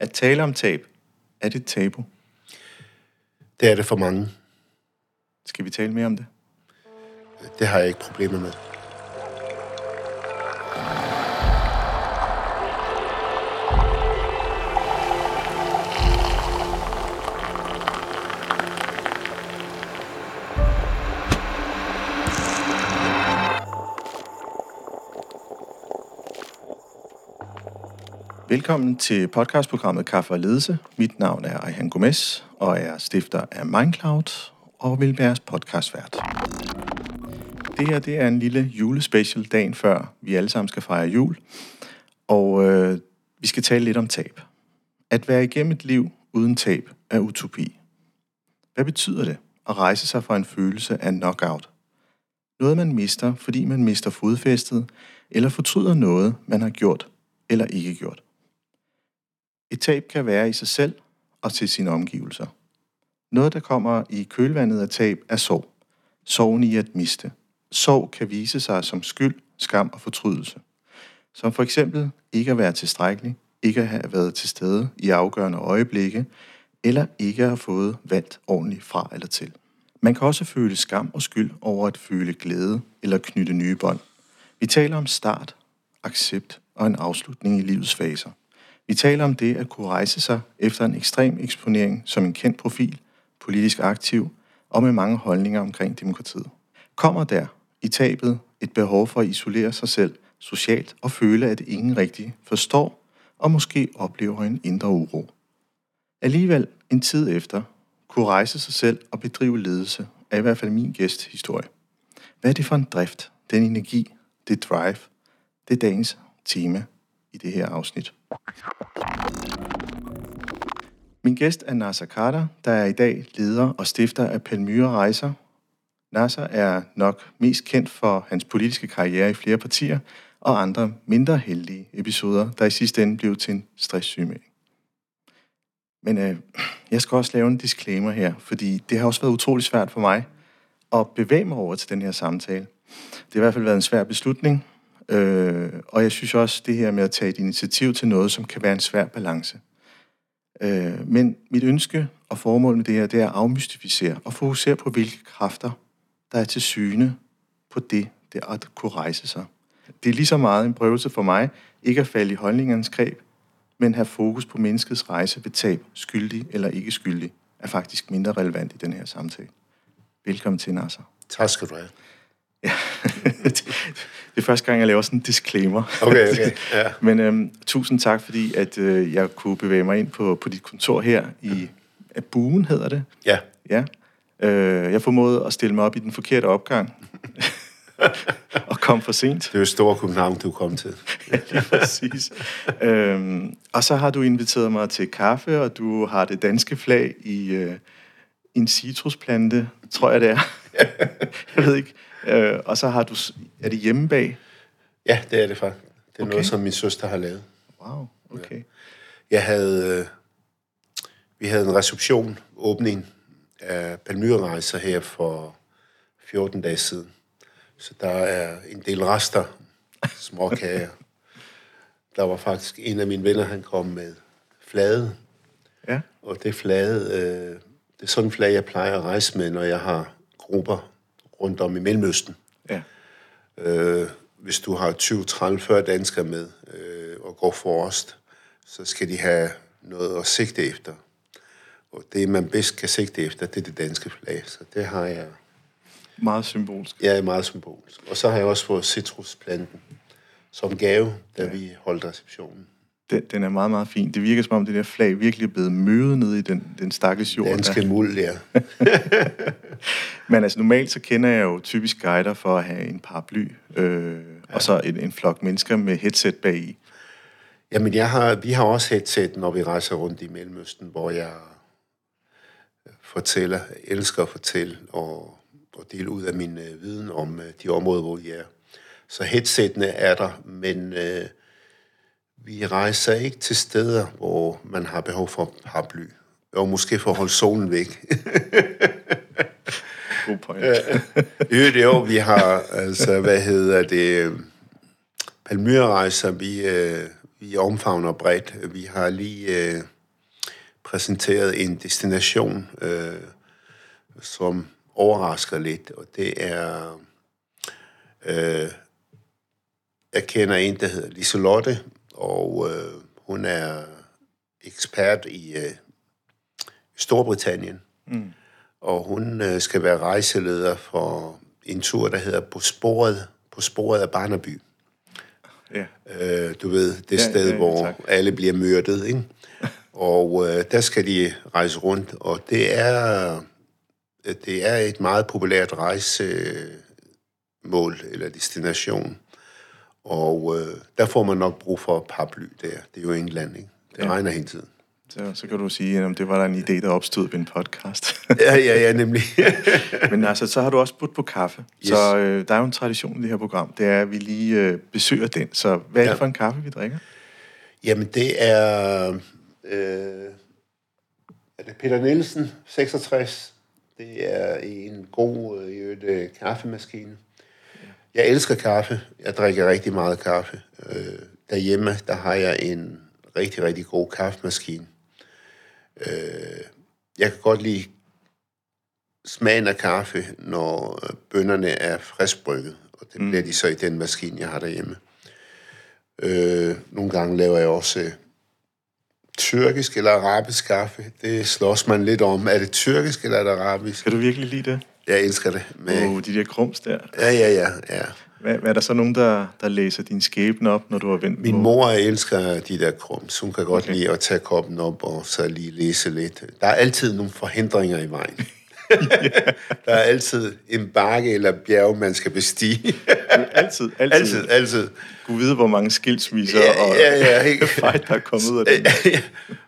At tale om tab, er det et tabu? Det er det for mange. Skal vi tale mere om det? Det har jeg ikke problemer med. Velkommen til podcastprogrammet Kaffe og Ledelse. Mit navn er Ejhan Gomes, og er stifter af Mindcloud og vil være podcastvært. Det her det er en lille julespecial dagen før vi alle sammen skal fejre jul. Og øh, vi skal tale lidt om tab. At være igennem et liv uden tab er utopi. Hvad betyder det at rejse sig fra en følelse af knockout? Noget man mister, fordi man mister fodfæstet, eller fortryder noget, man har gjort eller ikke gjort. Et tab kan være i sig selv og til sine omgivelser. Noget, der kommer i kølvandet af tab, er sorg. Sorgen i at miste. Sorg kan vise sig som skyld, skam og fortrydelse. Som for eksempel ikke at være tilstrækkelig, ikke at have været til stede i afgørende øjeblikke, eller ikke at have fået valgt ordentligt fra eller til. Man kan også føle skam og skyld over at føle glæde eller knytte nye bånd. Vi taler om start, accept og en afslutning i livets faser. Vi taler om det at kunne rejse sig efter en ekstrem eksponering som en kendt profil, politisk aktiv og med mange holdninger omkring demokratiet. Kommer der i tabet et behov for at isolere sig selv socialt og føle, at ingen rigtig forstår og måske oplever en indre uro. Alligevel en tid efter kunne rejse sig selv og bedrive ledelse er i hvert fald min gæsthistorie. Hvad er det for en drift, den energi, det drive, det er dagens tema i det her afsnit. Min gæst er Nasser Carter, der er i dag leder og stifter af Palmyre Rejser. Nasser er nok mest kendt for hans politiske karriere i flere partier og andre mindre heldige episoder, der i sidste ende blev til en stresssygemelding. Men øh, jeg skal også lave en disclaimer her, fordi det har også været utrolig svært for mig at bevæge mig over til den her samtale. Det har i hvert fald været en svær beslutning, Øh, og jeg synes også, det her med at tage et initiativ til noget, som kan være en svær balance. Øh, men mit ønske og formål med det her, det er at afmystificere og fokusere på, hvilke kræfter, der er til syne på det, det at kunne rejse sig. Det er lige så meget en prøvelse for mig, ikke at falde i holdningernes greb, men have fokus på menneskets rejse ved tab, skyldig eller ikke skyldig, er faktisk mindre relevant i den her samtale. Velkommen til, Nasser. Tak skal du have. Ja. det er første gang, jeg laver sådan en disclaimer. Okay, okay. Ja. Men øhm, tusind tak, fordi at øh, jeg kunne bevæge mig ind på, på dit kontor her i Buen, hedder det. Ja. Ja. Øh, jeg formåede at stille mig op i den forkerte opgang. og kom for sent. Det er jo store København, du kom til. ja, lige præcis. øhm, og så har du inviteret mig til kaffe, og du har det danske flag i øh, en citrusplante, tror jeg det er. jeg ved ikke. Øh, og så har du... Er det hjemme bag? Ja, det er det faktisk. Det er okay. noget, som min søster har lavet. Wow, okay. Ja. Jeg havde... Øh, vi havde en reception, åbning af Palmyrerejser her for 14 dage siden. Så der er en del rester, småkager. der var faktisk en af mine venner, han kom med flade. Ja. Og det flade, øh, det er sådan en flade, jeg plejer at rejse med, når jeg har grupper rundt om i Mellemøsten. Ja. Øh, hvis du har 20, 30, 40 danskere med øh, og går forrest, så skal de have noget at sigte efter. Og det, man bedst kan sigte efter, det er det danske flag. Så det har jeg... Meget symbolsk. Ja, meget symbolsk. Og så har jeg også fået citrusplanten som gave, da ja. vi holdt receptionen den, den er meget, meget fin. Det virker som om, det der flag virkelig er blevet mødet ned i den, den stakkels jord. Danske der. muld, ja. Men altså normalt så kender jeg jo typisk guider for at have en paraply, øh, ja. og så en, en flok mennesker med headset bag i. Jamen, jeg har, vi har også headset, når vi rejser rundt i Mellemøsten, hvor jeg fortæller, elsker at fortælle og, og dele ud af min øh, viden om øh, de områder, hvor jeg er. Så headsetene er der, men øh, vi rejser ikke til steder, hvor man har behov for paraply. Og måske for at holde solen væk. God point. det er vi har, altså, hvad hedder det, Palmyrerejser, vi, øh, vi omfavner bredt. Vi har lige øh, præsenteret en destination, øh, som overrasker lidt, og det er... Øh, jeg kender en, der hedder Liselotte, og øh, hun er ekspert i øh, Storbritannien. Mm. Og hun øh, skal være rejseleder for en tur, der hedder På sporet, på sporet af Barnaby. Ja. Øh, du ved, det ja, sted, ja, ja, hvor tak. alle bliver myrdet, ikke? og øh, der skal de rejse rundt, og det er, det er et meget populært rejsemål eller destination. Og øh, der får man nok brug for paraply der. Det er jo England, ikke? Det ja. regner hele tiden. Så, så kan du sige, at det var der en idé, der opstod ved en podcast. ja, ja, ja, nemlig. Men altså, så har du også budt på kaffe. Yes. Så øh, der er jo en tradition i det her program, det er, at vi lige øh, besøger den. Så hvad er ja. det for en kaffe, vi drikker? Jamen, det er... Øh, er det Peter Nielsen, 66. Det er en god øh, øh, kaffemaskine. Jeg elsker kaffe. Jeg drikker rigtig meget kaffe. Øh, derhjemme, der har jeg en rigtig, rigtig god kaffemaskine. Øh, jeg kan godt lide smagen af kaffe, når bønderne er friskbrygget, og det mm. bliver de så i den maskine, jeg har derhjemme. Øh, nogle gange laver jeg også øh, tyrkisk eller arabisk kaffe. Det slås man lidt om. Er det tyrkisk eller er det arabisk? Kan du virkelig lide det? Jeg elsker det. Med... Oh, de der krums der. Ja, ja, ja. ja. Hvad, hvad er der så nogen, der, der læser din skæbne op, når du har vendt Min mor elsker de der krums. Hun kan godt okay. lide at tage koppen op og så lige læse lidt. Der er altid nogle forhindringer i vejen. der er altid en bakke eller bjerg, man skal bestige. altid, altid. Altid, altid. Gud vide, hvor mange skilsmisser ja, og ja, ja, ikke? fight, der er kommet ud af det. Ja, ja.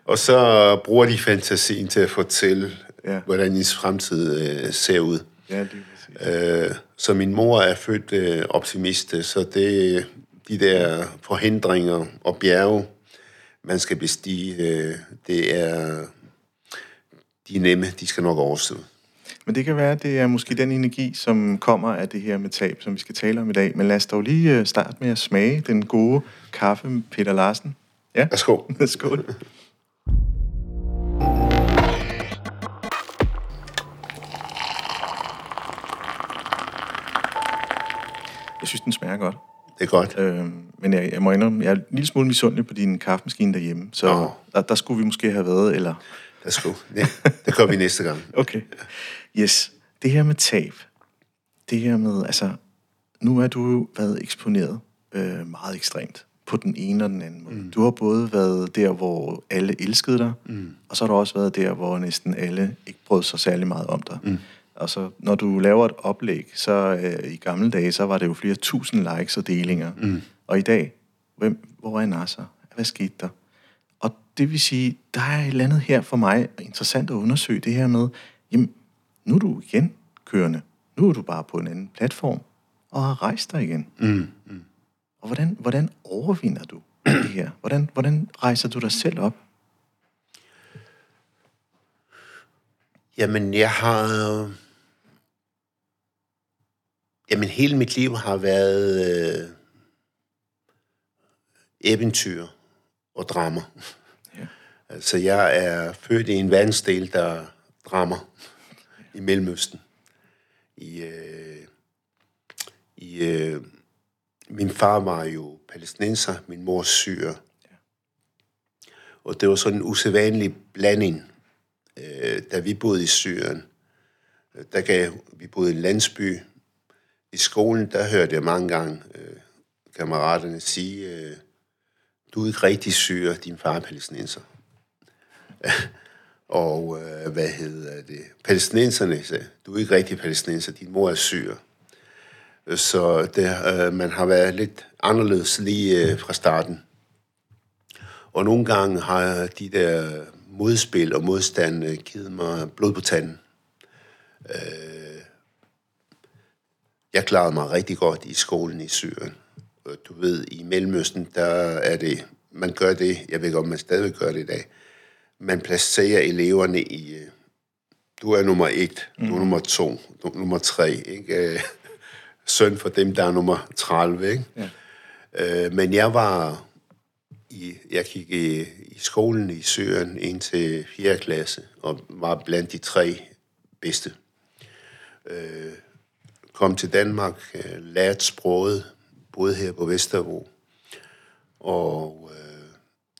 Og så bruger de fantasien til at fortælle, ja. hvordan ens fremtid øh, ser ud. Ja, det Øh, så min mor er født øh, optimist, så det de der forhindringer og bjerge, man skal bestige, øh, det er de er nemme, de skal nok overstå. Men det kan være, at det er måske den energi, som kommer af det her med tab, som vi skal tale om i dag. Men lad os dog lige øh, starte med at smage den gode kaffe med Peter Larsen. Ja, Værsgo. Skål. Synes, den smager godt. Det er godt. Øh, men jeg, jeg må indrømme, jeg er en lille smule misundelig på din kaffemaskine derhjemme, så oh. der, der skulle vi måske have været, eller... Der skulle. Ja, det kommer vi næste gang. okay. Yes. Det her med tab, det her med, altså, nu er du jo været eksponeret øh, meget ekstremt på den ene og den anden måde. Mm. Du har både været der, hvor alle elskede dig, mm. og så har du også været der, hvor næsten alle ikke brød sig særlig meget om dig. Mm. Altså, når du laver et oplæg, så øh, i gamle dage, så var det jo flere tusind likes og delinger. Mm. Og i dag, hvem, hvor er Nasser? Hvad skete der? Og det vil sige, der er et eller andet her for mig interessant at undersøge det her med, jamen, nu er du igen kørende. Nu er du bare på en anden platform og har rejst dig igen. Mm. Mm. Og hvordan, hvordan overvinder du det her? Hvordan, hvordan rejser du dig selv op? Jamen, jeg har Jamen, hele mit liv har været øh, eventyr og drama. Ja. Altså, jeg er født i en vandsdel, der drammer i Mellemøsten. I, øh, i, øh, min far var jo palæstinenser, min mor syrer. Ja. Og det var sådan en usædvanlig blanding, øh, da vi boede i Syrien. Der gav, vi boede i en landsby, i skolen, der hørte jeg mange gange øh, kammeraterne sige, øh, du er ikke rigtig syr, din far er palæstinenser. og øh, hvad hedder det? Palæstinenserne sagde, du er ikke rigtig palæstinenser, din mor er syr. Så det, øh, man har været lidt anderledes lige øh, fra starten. Og nogle gange har de der modspil og modstand øh, givet mig blod på tanden. Øh, jeg klarede mig rigtig godt i skolen i Syrien. Du ved, i Mellemøsten, der er det, man gør det, jeg ved ikke, om man stadig gør det i dag, man placerer eleverne i, øh, du er nummer et, du er mm. nummer to, du er nummer tre, ikke? Øh, søn for dem, der er nummer 30, ikke? Ja. Øh, men jeg var, i, jeg gik i, i skolen i Syrien indtil 4. klasse, og var blandt de tre bedste. Øh, kom til Danmark, øh, lærte sproget, boede her på Vesterbro, og øh,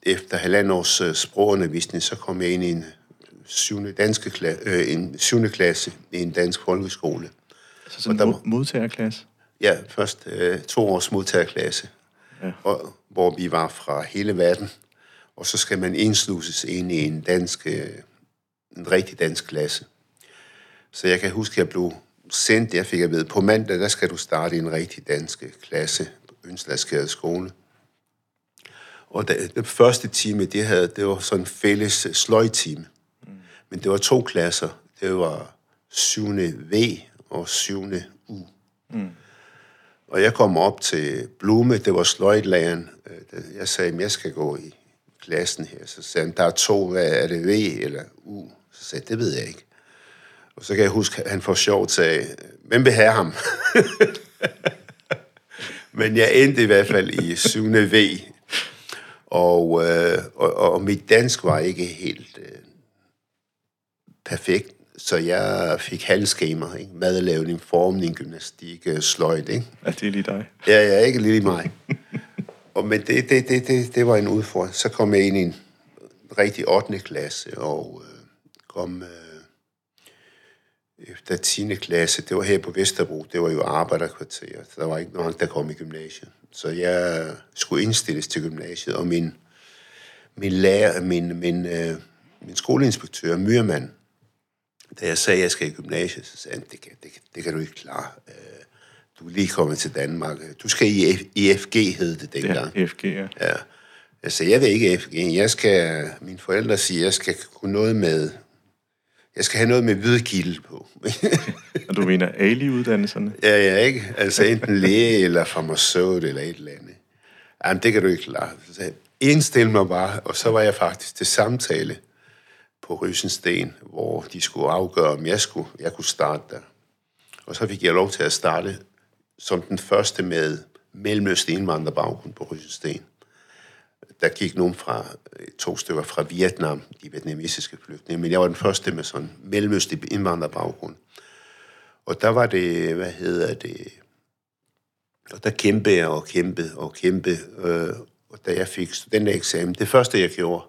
efter halvandet års øh, sprogundervisning, så kom jeg ind i en 7. Danske kla- øh, en 7. klasse i en dansk folkeskole. Så sådan en modtagerklasse. Ja, først øh, to års modtagerklasse, ja. og, hvor vi var fra hele verden. Og så skal man indsluses ind i en dansk, øh, en rigtig dansk klasse. Så jeg kan huske, at jeg blev sendt, jeg fik at vide, på mandag, der skal du starte i en rigtig dansk klasse på Ønsladsgade skole. Og da, den første time, det, havde, det var sådan en fælles sløjtime. Mm. Men det var to klasser. Det var 7. V og 7. U. Og jeg kom op til Blume, det var sløjtlæreren. Øh, Jeg sagde, at jeg skal gå i klassen her. Så sagde han, der er to, hvad er det, V eller U? Så sagde jeg, det ved jeg ikke. Og så kan jeg huske, at han for sjovt sagde, hvem vil have ham? Men jeg endte i hvert fald i 7. V. Og, øh, og, og mit dansk var ikke helt øh, perfekt, så jeg fik halvskemaer, ikke? Madlavning, formning, gymnastik, øh, sløjt, ikke? Ja, det er lige dig. Ja, jeg er ikke lige mig. og, men det, det, det, det, det var en udfordring. Så kom jeg ind i en rigtig 8. klasse, og øh, kom øh, efter 10. klasse, det var her på Vesterbro, det var jo arbejderkvarter, så der var ikke nogen, der kom i gymnasiet. Så jeg skulle indstilles til gymnasiet, og min, min lærer, min, min, øh, min skoleinspektør, Myrmand, da jeg sagde, at jeg skal i gymnasiet, så sagde han, det kan, det, det kan du ikke klare. Øh, Du er lige kommet til Danmark. Du skal i F- IFG, hed det dengang. Ja, FG, ja. Ja. Jeg sagde, jeg vil ikke FG. Jeg skal, mine forældre siger, jeg skal kunne noget med, jeg skal have noget med hvidgilde på. Og du mener Ali-uddannelserne? ja, ja, ikke? Altså enten læge eller farmaceut eller et eller andet. Jamen, det kan du ikke klare. Så indstil mig bare, og så var jeg faktisk til samtale på Rysensten, hvor de skulle afgøre, om jeg, skulle, jeg kunne starte der. Og så fik jeg lov til at starte som den første med mellemøstlig indvandrerbaggrund på Rysensten. Der gik nogen fra, øh, to stykker fra Vietnam, de vietnamesiske flygtninge, men jeg var den første med sådan mellemøstlig indvandrerbaggrund. Og der var det, hvad hedder det, og der kæmpede jeg og kæmpede og kæmpede. Øh, og da jeg fik studentereksamen, det første jeg gjorde,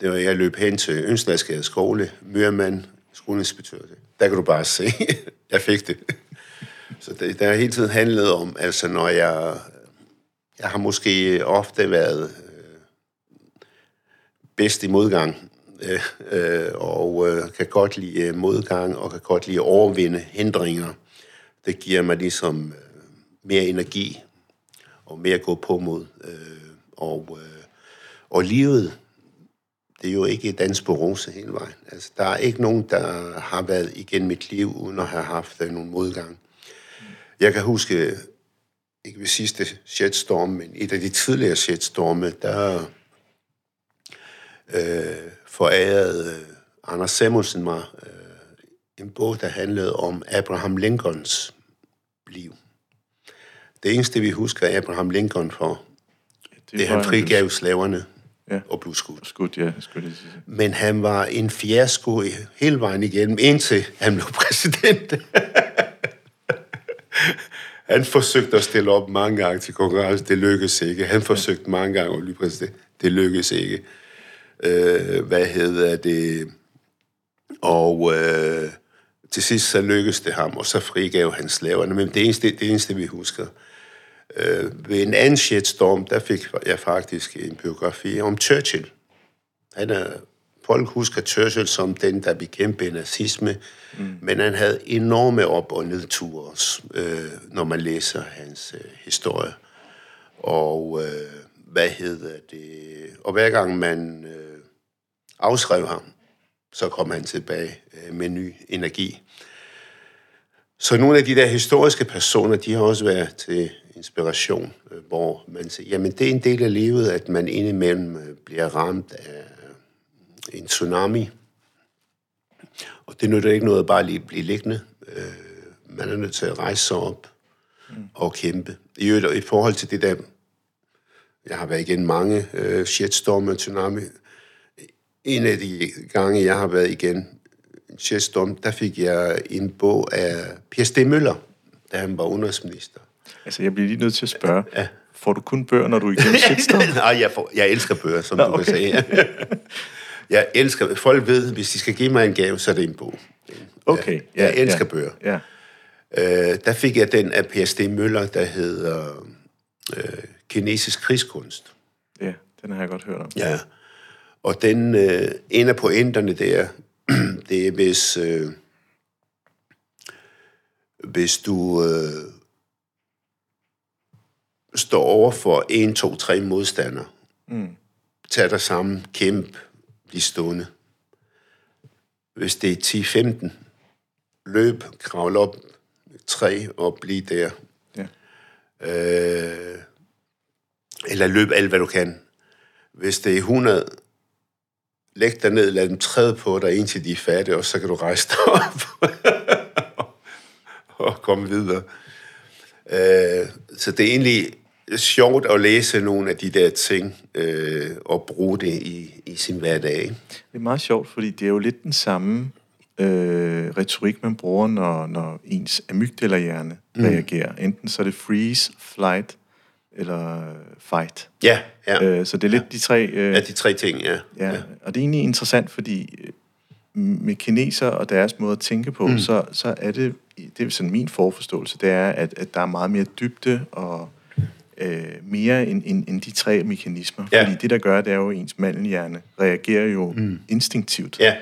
det var, at jeg løb hen til Ønslandsgade skole, Mørmand, skoleinspektør. Der kan du bare se, jeg fik det. Så det, der har hele tiden handlet om, altså når jeg, jeg har måske ofte været bedst i modgang, øh, øh, og øh, kan godt lide øh, modgang, og kan godt lide at overvinde hindringer. Det giver mig ligesom øh, mere energi, og mere at gå på mod. Øh, og, øh, og livet, det er jo ikke dans på rose hele vejen. Altså, der er ikke nogen, der har været igennem mit liv, uden at have haft øh, nogen modgang. Jeg kan huske, ikke ved sidste shitstorm, men et af de tidligere shitstorme, der øh, forærede øh, Anders Samuelsen mig øh, en bog, der handlede om Abraham Lincolns liv. Det eneste, vi husker af Abraham Lincoln for, det er, var han frigav slaverne Ja. og blev skudt. Skudt, ja, skulle jeg sige. Men han var en fiasko hele vejen igennem, indtil han blev præsident. han forsøgte at stille op mange gange til konkurrence. Det lykkedes ikke. Han forsøgte mange gange at blive præsident. Det lykkedes ikke. Øh, hvad hedder det? Og øh, til sidst så lykkedes det ham, og så frigav han slaverne. Men det eneste, det eneste vi husker. Øh, ved en anden shitstorm, der fik jeg faktisk en biografi om Churchill. Han er, folk husker Churchill som den, der bekæmpede nazisme, mm. men han havde enorme op- og nedture øh, når man læser hans øh, historie. Og øh, hvad hedder det? Og hver gang man øh, afskrev ham, så kom han tilbage øh, med ny energi. Så nogle af de der historiske personer, de har også været til inspiration, øh, hvor man siger, jamen det er en del af livet, at man indimellem øh, bliver ramt af en tsunami. Og det nytter ikke noget at bare lige blive liggende. Man er nødt til at rejse sig op og kæmpe. I, øvrigt, i forhold til det der Jeg har været igennem mange øh, shitstorm og tsunami. En af de gange, jeg har været igen en shitstorm, der fik jeg en bog af Per Stig Møller, da han var udenrigsminister. Altså, jeg bliver lige nødt til at spørge. Ja. Får du kun bøger, når du er igennem shitstorm? Nej, jeg, får, jeg elsker bøger, som Nå, du okay. kan sige. jeg elsker, folk ved, hvis de skal give mig en gave, så er det en bog. Okay. Ja, jeg elsker ja, bøger. Ja. Øh, der fik jeg den af Per Stig Møller, der hedder øh, Kinesisk krigskunst. Ja, den har jeg godt hørt om. Ja, og den, øh, en af pointerne der, det er, hvis, øh, hvis du øh, står over for en, to, tre modstandere, mm. tag dig sammen, kæmp, bliv stående. Hvis det er 10-15, løb, kravl op træ og bliv der. Ja. Øh, eller løb alt, hvad du kan. Hvis det er 100, læg dig ned, lad dem træde på dig, indtil de er færdige, og så kan du rejse dig op og komme videre. Øh, så det er egentlig sjovt at læse nogle af de der ting øh, og bruge det i, i sin hverdag. Det er meget sjovt, fordi det er jo lidt den samme øh, retorik, man bruger, når, når ens amygdalerhjerne mm. reagerer. Enten så er det freeze, flight eller fight. Ja, ja. Øh, så det er lidt ja. de tre... Øh, ja, de tre ting, ja. ja. ja. Og det er egentlig interessant, fordi øh, med kineser og deres måde at tænke på, mm. så, så er det, det er sådan min forforståelse, det er, at, at der er meget mere dybde og øh, mere end, end, end de tre mekanismer. Ja. Fordi det, der gør, det er jo, at ens mandelhjerne reagerer jo mm. instinktivt. Ja.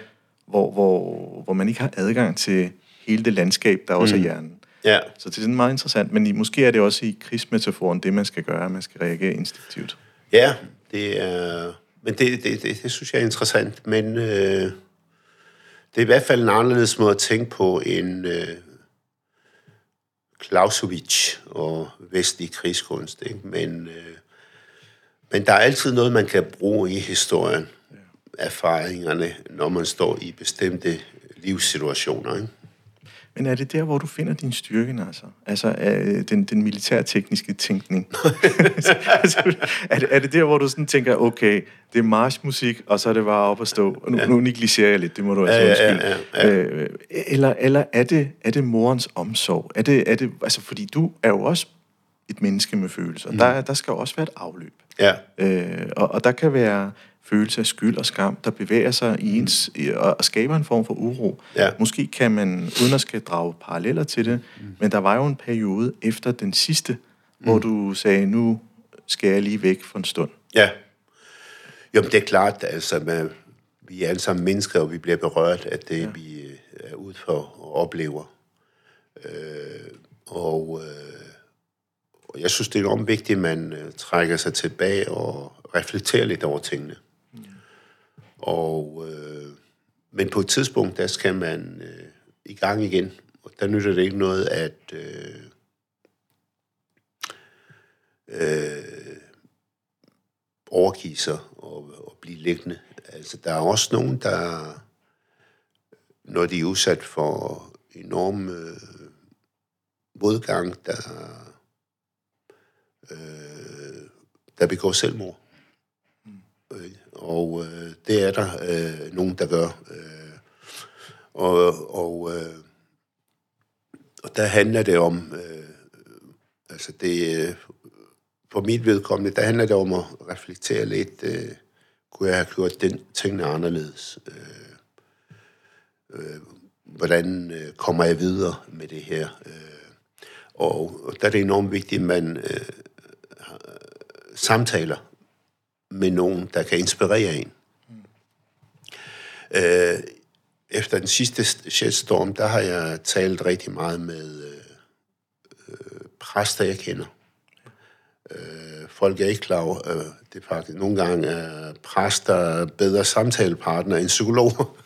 Hvor, hvor, hvor man ikke har adgang til hele det landskab, der også mm. er hjernen. Ja. Så det er sådan meget interessant, men måske er det også i krigsmetaforen det, man skal gøre, man skal reagere instinktivt. Ja, det er... Men det, det, det, det synes jeg er interessant, men øh, det er i hvert fald en anderledes måde at tænke på end øh, Clausewitz og vestlig krigskunst. Ikke? Men, øh, men der er altid noget, man kan bruge i historien, erfaringerne, når man står i bestemte livssituationer. Ikke? Men er det der, hvor du finder din styrke, altså? Altså øh, den, den militærtekniske tænkning? altså, er, det, er det der, hvor du sådan tænker, okay, det er marchmusik, og så er det bare op at stå? Og nu, ja. nu negligerer jeg lidt, det må du altså ja, undskylde. Ja, ja, ja. Øh, eller eller er, det, er det morens omsorg? Er det, er det, altså, fordi du er jo også et menneske med følelser. Mm. Der, der skal også være et afløb. Ja. Øh, og, og der kan være følelse af skyld og skam, der bevæger sig i ens, og skaber en form for uro. Ja. Måske kan man, uden at skal drage paralleller til det, mm. men der var jo en periode efter den sidste, mm. hvor du sagde, nu skal jeg lige væk for en stund. Ja. Jo, men det er klart, altså, man, vi er alle sammen mennesker, og vi bliver berørt af det, ja. vi øh, er ude for og oplever. Øh, og, øh, og jeg synes, det er enormt vigtigt, at man øh, trækker sig tilbage og reflekterer lidt over tingene. Og, øh, men på et tidspunkt, der skal man øh, i gang igen. Og der nytter det ikke noget at øh, øh, overgive sig og, og blive liggende. Altså, der er også nogen, der, når de er udsat for enorm øh, modgang, der, øh, der begår selvmord. Og øh, det er der øh, nogen, der gør. Øh, og, og, øh, og der handler det om, øh, altså det, øh, på mit vedkommende, der handler det om at reflektere lidt, øh, kunne jeg have gjort den tingene anderledes? Øh, øh, hvordan øh, kommer jeg videre med det her? Øh, og, og der er det enormt vigtigt, at man øh, samtaler med nogen, der kan inspirere en. Øh, efter den sidste shitstorm, der har jeg talt rigtig meget med øh, øh præster, jeg kender. Øh, folk er ikke klar over, øh, det er faktisk nogle gange er præster bedre samtalepartner end psykologer.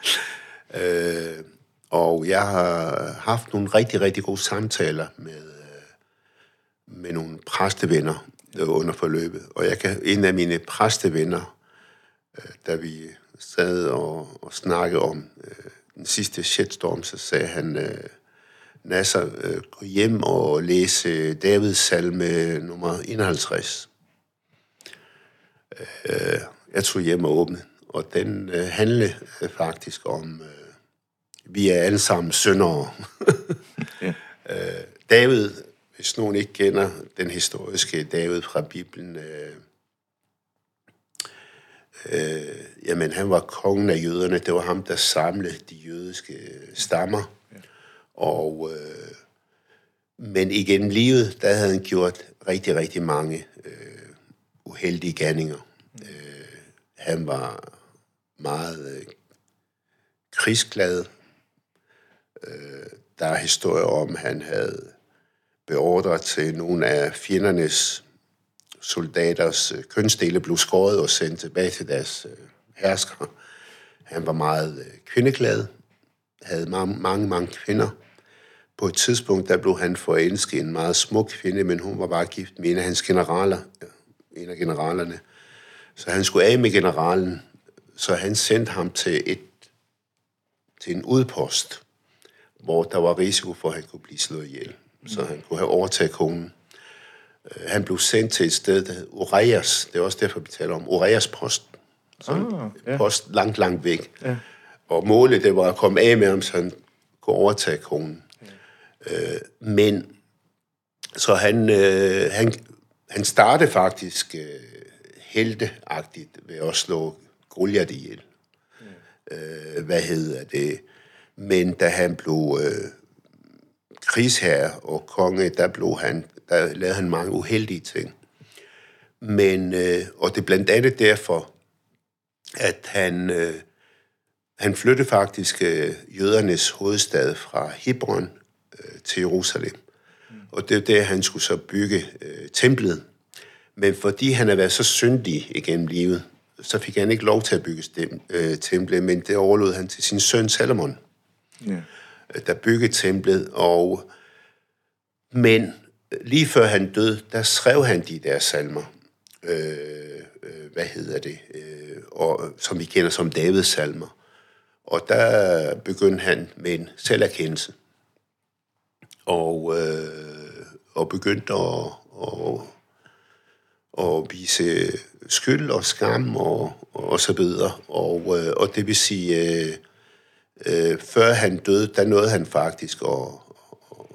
øh, og jeg har haft nogle rigtig, rigtig gode samtaler med, øh, med nogle præstevenner, under forløbet. Og jeg kan, en af mine præstevenner, øh, da vi sad og, og snakkede om øh, den sidste shitstorm, så sagde han, øh, Nasser, øh, gå hjem og læse Davids salme nummer 51. Øh, jeg tog hjem og åbnede, og den øh, handlede øh, faktisk om, øh, vi er alle sammen syndere. Ja. øh, David, hvis nogen ikke kender den historiske David fra Bibelen, øh, øh, jamen han var kongen af jøderne. Det var ham, der samlede de jødiske stammer. Ja. Og, øh, men igennem livet, der havde han gjort rigtig, rigtig mange øh, uheldige gerninger. Mm. Øh, han var meget øh, krigsglad. Øh, der er historier om, at han havde beordret til nogle af fjendernes soldaters øh, kønsdele blev skåret og sendt tilbage til deres øh, hersker. herskere. Han var meget øh, kvindeglad, havde mange, mange, mange kvinder. På et tidspunkt, der blev han forelsket en meget smuk kvinde, men hun var bare gift med en af hans generaler, en af generalerne. Så han skulle af med generalen, så han sendte ham til, et, til en udpost, hvor der var risiko for, at han kunne blive slået ihjel. Så han kunne have overtaget konen. Øh, Han blev sendt til et sted, der hed Ureas. Det er også derfor, vi taler om Ureas post. Så Ah, ja. ja. post langt, langt væk. Ja. Og målet, det var at komme af med ham, så han kunne overtage konen. Ja. Øh, men, så han, øh, han, han startede faktisk øh, helteagtigt ved at slå Goliath ihjel. Ja. Øh, hvad hedder det? Men da han blev øh, krigsherre og konge, der, blev han, der lavede han mange uheldige ting. Men, øh, og det er blandt andet derfor, at han, øh, han flyttede faktisk øh, jødernes hovedstad fra Hebron øh, til Jerusalem. Mm. Og det er der, han skulle så bygge øh, templet. Men fordi han havde været så syndig igennem livet, så fik han ikke lov til at bygge stem, øh, templet, men det overlod han til sin søn Salomon Ja der byggede templet, og men lige før han døde, der skrev han de der salmer. Øh, øh, hvad hedder det? Øh, og, som vi kender som Davids salmer. Og der begyndte han med en selverkendelse. Og, øh, og begyndte at, at, at vise skyld og skam og, og så videre. Og, øh, og det vil sige, øh, øh, før han døde, der nåede han faktisk at,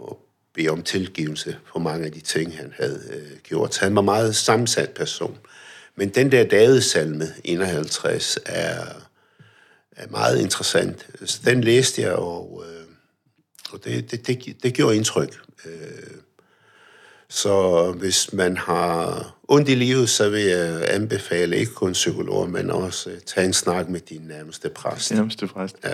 at bede om tilgivelse for mange af de ting, han havde øh, gjort. Så han var en meget sammensat person. Men den der Davids-salme, 51, er, er meget interessant. Så den læste jeg, og, øh, og det, det, det, det gjorde indtryk. Øh, så hvis man har ondt i livet, så vil jeg anbefale ikke kun psykologer, men også øh, tage en snak med din nærmeste præst. Nærmeste præst. Ja.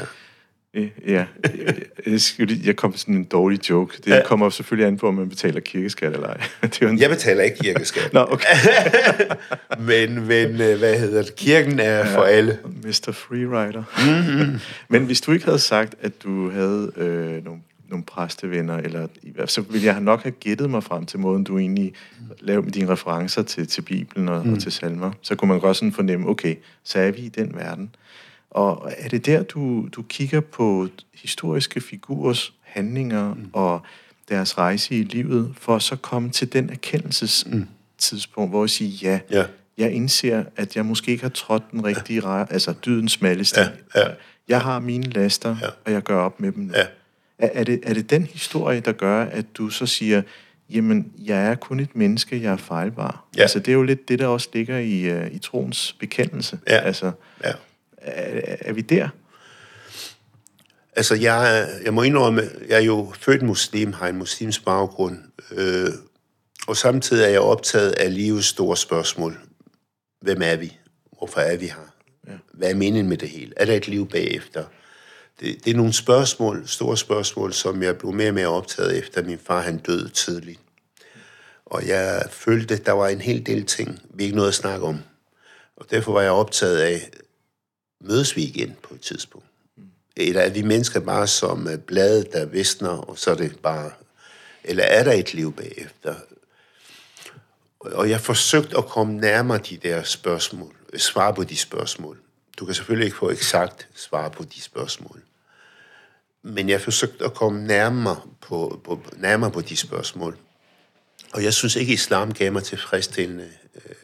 Øh, Ja, jeg, jeg, skulle jeg kom med sådan en dårlig joke. Det ja. kommer selvfølgelig an på, om man betaler kirkeskat eller ej. Det er en... Jeg betaler ikke kirkeskat. Nå, okay. men, men øh, hvad hedder det? Kirken er for alle. Mr. Freerider. Mm-hmm. Men hvis du ikke havde sagt, at du havde øh, nogle, nogle præstevenner, eller, så ville jeg nok have gættet mig frem til måden, du egentlig lavede med dine referencer til, til Bibelen og, mm. og til salmer. Så kunne man godt sådan fornemme, okay, så er vi i den verden. Og er det der, du, du kigger på historiske figurers handlinger mm. og deres rejse i livet, for at så komme til den erkendelsestidspunkt, hvor jeg siger, ja, Ja. jeg indser, at jeg måske ikke har trådt den rigtige rej, altså dydens smalle sti. Ja, ja. Jeg har mine laster, Ja. og jeg gør op med dem. nu. Ja. Er, er, det, er det den historie, der gør, at du så siger, jamen, jeg er kun et menneske, jeg er fejlbar? Ja. Altså, det er jo lidt det, der også ligger i, uh, i troens bekendelse. Ja. Altså, Ja. Er, er vi der? Altså, jeg, jeg må indrømme, jeg er jo født muslim, har en muslims baggrund, øh, og samtidig er jeg optaget af livets store spørgsmål. Hvem er vi? Hvorfor er vi her? Ja. Hvad er meningen med det hele? Er der et liv bagefter? Det, det er nogle spørgsmål, store spørgsmål, som jeg blev mere og mere optaget efter, min far han døde tidligt. Og jeg følte, at der var en hel del ting, vi ikke nåede at snakke om. Og derfor var jeg optaget af, mødes vi igen på et tidspunkt? Eller er vi mennesker bare som blade, der visner, og så er det bare... Eller er der et liv bagefter? Og jeg forsøgte at komme nærmere de der spørgsmål, svar på de spørgsmål. Du kan selvfølgelig ikke få eksakt svar på de spørgsmål. Men jeg forsøgte at komme nærmere på, på, nærmere på de spørgsmål. Og jeg synes ikke, islam gav mig tilfredsstillende øh,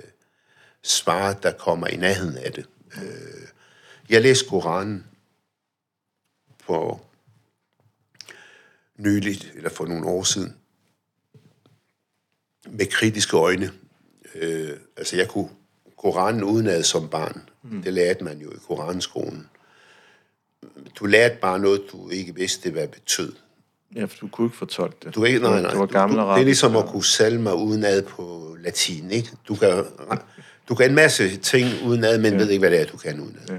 svar, der kommer i nærheden af det. Øh, jeg læste Koranen for nyligt, eller for nogle år siden, med kritiske øjne. Øh, altså, jeg kunne Koranen udenad som barn. Mm. Det lærte man jo i Koranskolen. Du lærte bare noget, du ikke vidste, hvad det betød. Ja, for du kunne ikke fortolke det. Du ikke, nej, nej. Du var gammel du, du, Det er ligesom at kunne salme udenad på latin, ikke? Du kan, du kan en masse ting udenad, men ja. ved ikke, hvad det er, du kan udenad. Ja.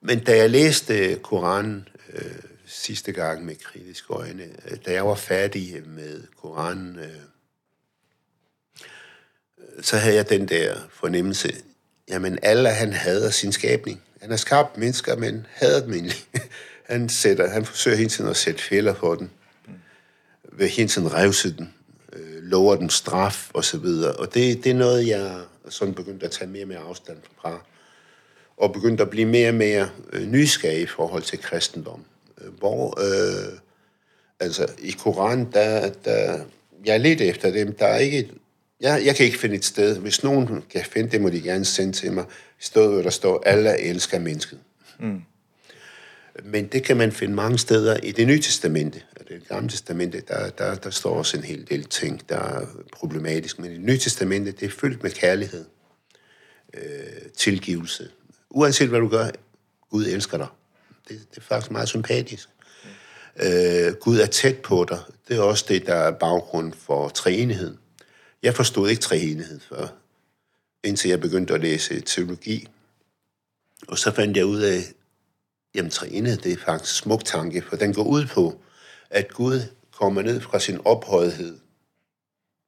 Men da jeg læste øh, Koranen øh, sidste gang med kritiske øjne, øh, da jeg var færdig med Koranen, øh, så havde jeg den der fornemmelse, jamen Allah, han hader sin skabning. Han har skabt mennesker, men hader dem egentlig. han, sætter, han forsøger hele tiden at sætte fælder for den. Ved hele tiden revse den, øh, lover den straf og så videre. Og det, det er noget, jeg sådan begyndte at tage mere og mere afstand fra. Og begyndte at blive mere og mere øh, nysgerrig i forhold til kristendom. Øh, hvor, øh, altså i Koran, der, der, jeg er lidt efter dem, der er ikke et jeg, jeg kan ikke finde et sted. Hvis nogen kan finde det, må de gerne sende til mig. Stedet, hvor der står, alle elsker mennesket. Mm. Men det kan man finde mange steder i det nye testamente. Det gamle testamente, der, der, der står også en hel del ting, der er problematisk. Men i det nye testamente, det er fyldt med kærlighed, øh, tilgivelse. Uanset hvad du gør, Gud elsker dig. Det, det er faktisk meget sympatisk. Øh, Gud er tæt på dig. Det er også det, der er baggrund for træenigheden. Jeg forstod ikke treenighed før, indtil jeg begyndte at læse teologi. Og så fandt jeg ud af, jamen treenighed, det er faktisk smuk tanke, for den går ud på, at Gud kommer ned fra sin ophøjethed,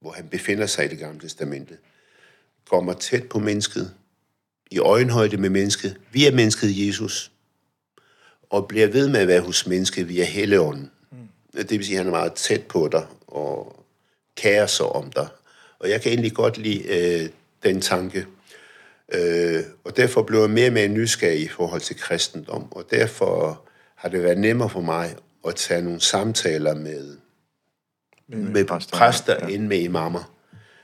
hvor han befinder sig i det gamle testamente, kommer tæt på mennesket, i øjenhøjde med mennesket, via mennesket Jesus, og bliver ved med at være hos mennesket via Helligånden. Mm. Det vil sige, at han er meget tæt på dig, og kærer sig om dig, og jeg kan egentlig godt lide øh, den tanke. Øh, og derfor blev jeg mere og mere nysgerrig i forhold til kristendom. Og derfor har det været nemmere for mig at tage nogle samtaler med, med, med præster, præster ja. ind med imamer.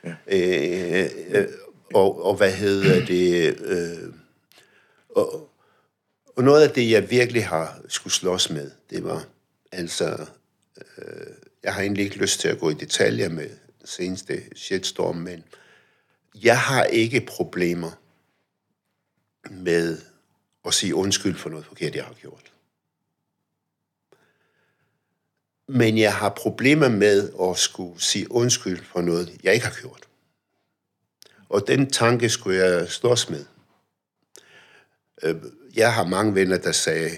Ja. Øh, øh, og, og hvad hedder det? Øh, og, og noget af det, jeg virkelig har skulle slås med, det var altså, øh, jeg har egentlig ikke lyst til at gå i detaljer med seneste shitstorm, men jeg har ikke problemer med at sige undskyld for noget forkert, jeg har gjort. Men jeg har problemer med at skulle sige undskyld for noget, jeg ikke har gjort. Og den tanke skulle jeg slås med. Øh, jeg har mange venner, der sagde,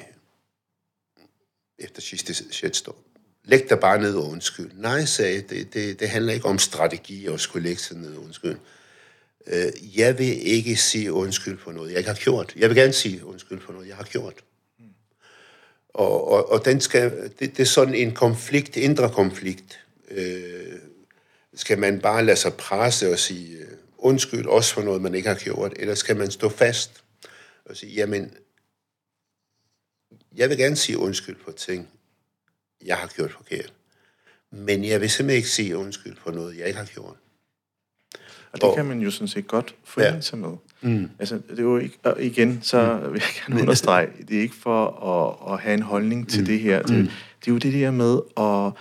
efter sidste shitstorm, læg dig bare ned og undskyld. Nej, sagde jeg, det, det, det handler ikke om strategi at skulle lægge sig ned og undskyld. Øh, jeg vil ikke sige undskyld for noget, jeg ikke har gjort. Jeg vil gerne sige undskyld for noget, jeg har gjort. Og, og, og den skal, det, det er sådan en konflikt, indre konflikt. Øh, skal man bare lade sig presse og sige øh, undskyld også for noget, man ikke har gjort, eller skal man stå fast og sige, jamen, jeg vil gerne sige undskyld for ting, jeg har gjort forkert. Men jeg vil simpelthen ikke sige undskyld for noget, jeg ikke har gjort. Og det og, kan man jo sådan set godt forene ja. sig med. Mm. Altså, det er jo ikke, og igen, så mm. vil jeg gerne understrege, det er ikke for at, at have en holdning til mm. det her. Det, mm. det er jo det der med at,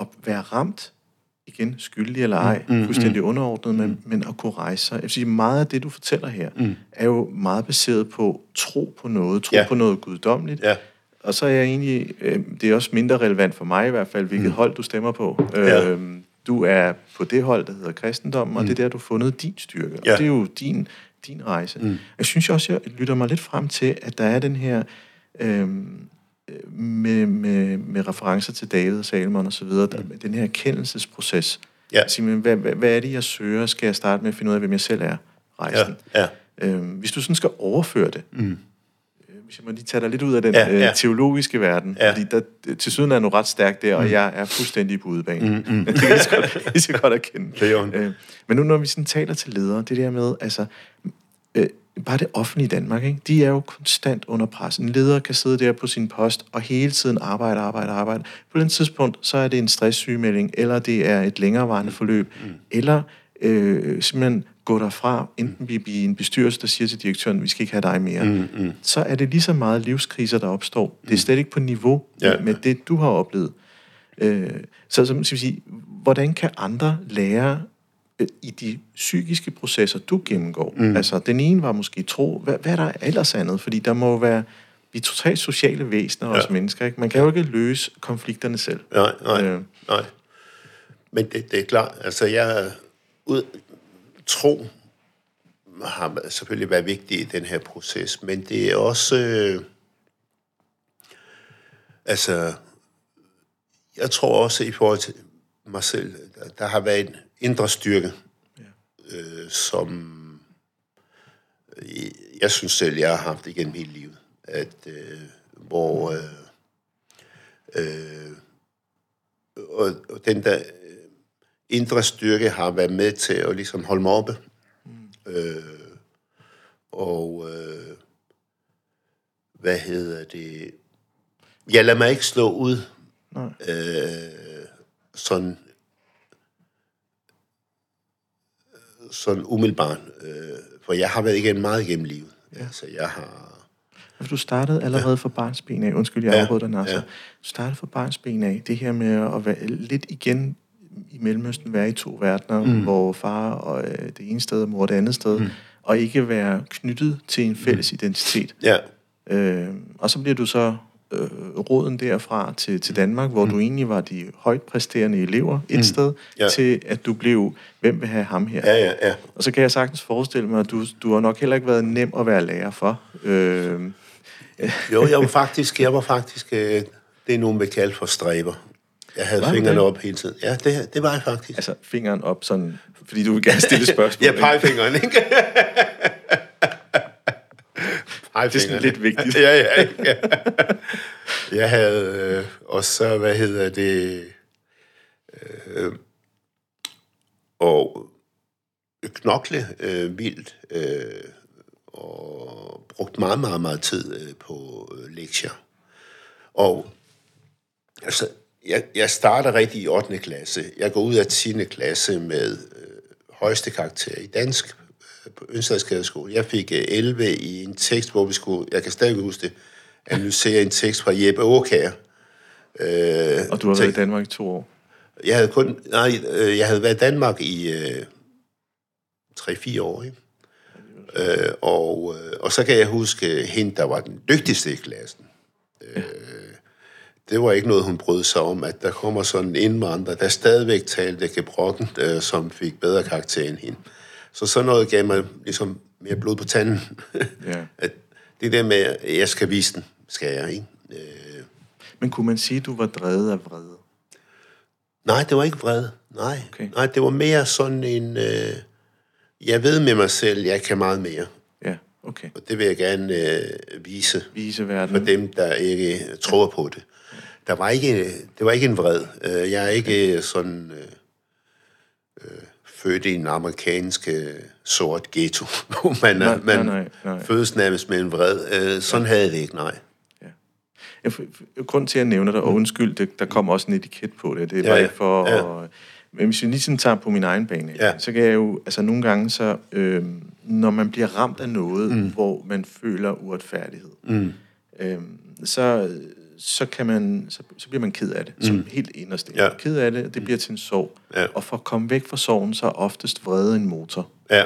at være ramt, igen, skyldig eller ej, mm. mm. fuldstændig mm. underordnet, men, mm. men at kunne rejse sig. Jeg vil sige, meget af det, du fortæller her, mm. er jo meget baseret på tro på noget, tro ja. på noget guddommeligt, ja og så er jeg egentlig, øh, det er også mindre relevant for mig i hvert fald, hvilket mm. hold du stemmer på. Ja. Øh, du er på det hold, der hedder kristendom, mm. og det er der, du har fundet din styrke. Ja. Og det er jo din, din rejse. Mm. Jeg synes også, jeg lytter mig lidt frem til, at der er den her... Øh, med, med, med referencer til David og Salomon osv., mm. den her erkendelsesproces. Ja. Sige, men hvad, hvad, hvad er det, jeg søger? Skal jeg starte med at finde ud af, hvem jeg selv er? Rejsen. Ja. Ja. Øhm, hvis du sådan skal overføre det, mm hvis jeg må lige tage dig lidt ud af den ja, ja. Øh, teologiske verden, ja. fordi der, til syden er nu ret stærkt der, og mm. jeg er fuldstændig på udebane. Mm, mm. det kan jeg godt, lige så godt erkende. Er øh, men nu når vi sådan taler til ledere, det der med, altså, øh, bare det offentlige Danmark, ikke? de er jo konstant under pres. En leder kan sidde der på sin post og hele tiden arbejde, arbejde, arbejde. På den tidspunkt, så er det en stresssygemelding, eller det er et længerevarende forløb, mm. eller øh, simpelthen gå derfra, enten vi bliver en bestyrelse, der siger til direktøren, vi skal ikke have dig mere, mm, mm. så er det lige så meget livskriser, der opstår. Det er slet ikke på niveau Ja. med, det, du har oplevet. Øh, så som skal vi sige, hvordan kan andre lære i de psykiske processer, du gennemgår? Mm. Altså, den ene var måske tro. Hvad, hvad er der ellers andet? Fordi der må være... Vi er totalt sociale væsener, ja. os mennesker. Ikke? Man kan jo ikke løse konflikterne selv. Nej, nej, øh. nej. Men det, det er klart, altså jeg... Ud, tro har selvfølgelig været vigtig i den her proces, men det er også... Øh, altså, jeg tror også i forhold til mig selv, der, der har været en indre styrke, ja. øh, som øh, jeg synes selv, jeg har haft igennem hele livet. At, øh, hvor... Øh, øh, og, og den der øh, indre styrke har været med til at ligesom holde mig oppe. Mm. Øh, og øh, hvad hedder det? Jeg lader mig ikke slå ud Nej. øh, sådan sådan umiddelbart. Øh, for jeg har været igennem meget igennem livet. Ja. Altså, jeg har... Altså, Du startede allerede ja. fra barnsben af. Undskyld, jeg Ja, afbrød dig, Nasser. ja. Du startede fra barnsben af. Det her med at være lidt igen i Mellemøsten, være i to verdener, mm. hvor far og øh, det ene sted, og mor det andet sted, mm. og ikke være knyttet til en fælles mm. identitet. Ja, Øh, og så bliver du så øh, roden derfra til, til Danmark, hvor mm. du egentlig var de højt præsterende elever et mm. sted, Ja. til at du blev, hvem vil have ham her? ja, ja, ja. Og så kan jeg sagtens forestille mig, at du, du har nok heller ikke været nem at være lærer for. Øh, Jo, jeg var faktisk, jeg var faktisk, øh, det er nogen vil kalde for stræber. Jeg havde Var fingrene det? op hele tiden. Ja, det, det var jeg faktisk. altså fingeren op, sådan, fordi du vil gerne stille spørgsmål. Ja, pegefingeren, ikke? Det er sådan lidt vigtigt. ja, ja, ja. Jeg havde øh, også så, hvad hedder det, øh, og knokle øh, vildt, øh, og brugt meget, meget, meget tid øh, på øh, lektier. Og altså, jeg, jeg starter rigtig i 8. klasse. Jeg går ud af 10. klasse med øh, højeste karakter i dansk på Ønstadskadeskole. Jeg fik øh, 11 i en tekst, hvor vi skulle, jeg kan stadig huske det, analysere en tekst fra Jeppe Aukær. Øh, Og du har været i Danmark i to år. jeg havde kun, nej, øh, jeg havde været i Danmark i øh, 3-4 år, ikke? Øh, og, øh, og så kan jeg huske hende, der var den dygtigste i klassen. Øh, det var ikke noget, hun brød sig om, at der kommer sådan en indvandrer, der stadigvæk talte gebrokken, øh, som fik bedre karakter end hende. Så sådan noget gav mig ligesom mere blod på tanden. Ja. at det der med, at jeg skal vise den, skal jeg, ikke? Øh, Men kunne man sige, at du var drevet af vrede? Nej, det var ikke vrede. Nej, Okay. okay. Nej det var mere sådan en... Øh, jeg ved med mig selv, jeg kan meget mere. Ja, okay. Og det vil jeg gerne øh, vise Vise for verden. dem, der ikke tror på det. Der var ikke, det var ikke en vred. Øh, Jeg er ikke sådan øh, øh, født i en amerikansk øh, sort ghetto, hvor man, Nej, man nej, nej, nej. fødes nærmest med en vred. Øh, Sådan havde jeg det ikke, nej. Jeg, grund til at nævne dig, og undskyld, det, der kom også en etiket på det, det er Ja, bare ja. ikke for Ja. at... Men hvis jeg lige sådan tager på min egen bane, Ja. så kan jeg jo, altså nogle gange så, øh, når man bliver ramt af noget, mm. hvor man føler uretfærdighed, mm. øh, så, så, kan man, så, så bliver man ked af det, mm. som helt inderst. inde. Ja. Ked af det, og det bliver til en sorg. Ja. Og for at komme væk fra sorgen, så er oftest vrede en motor. Ja,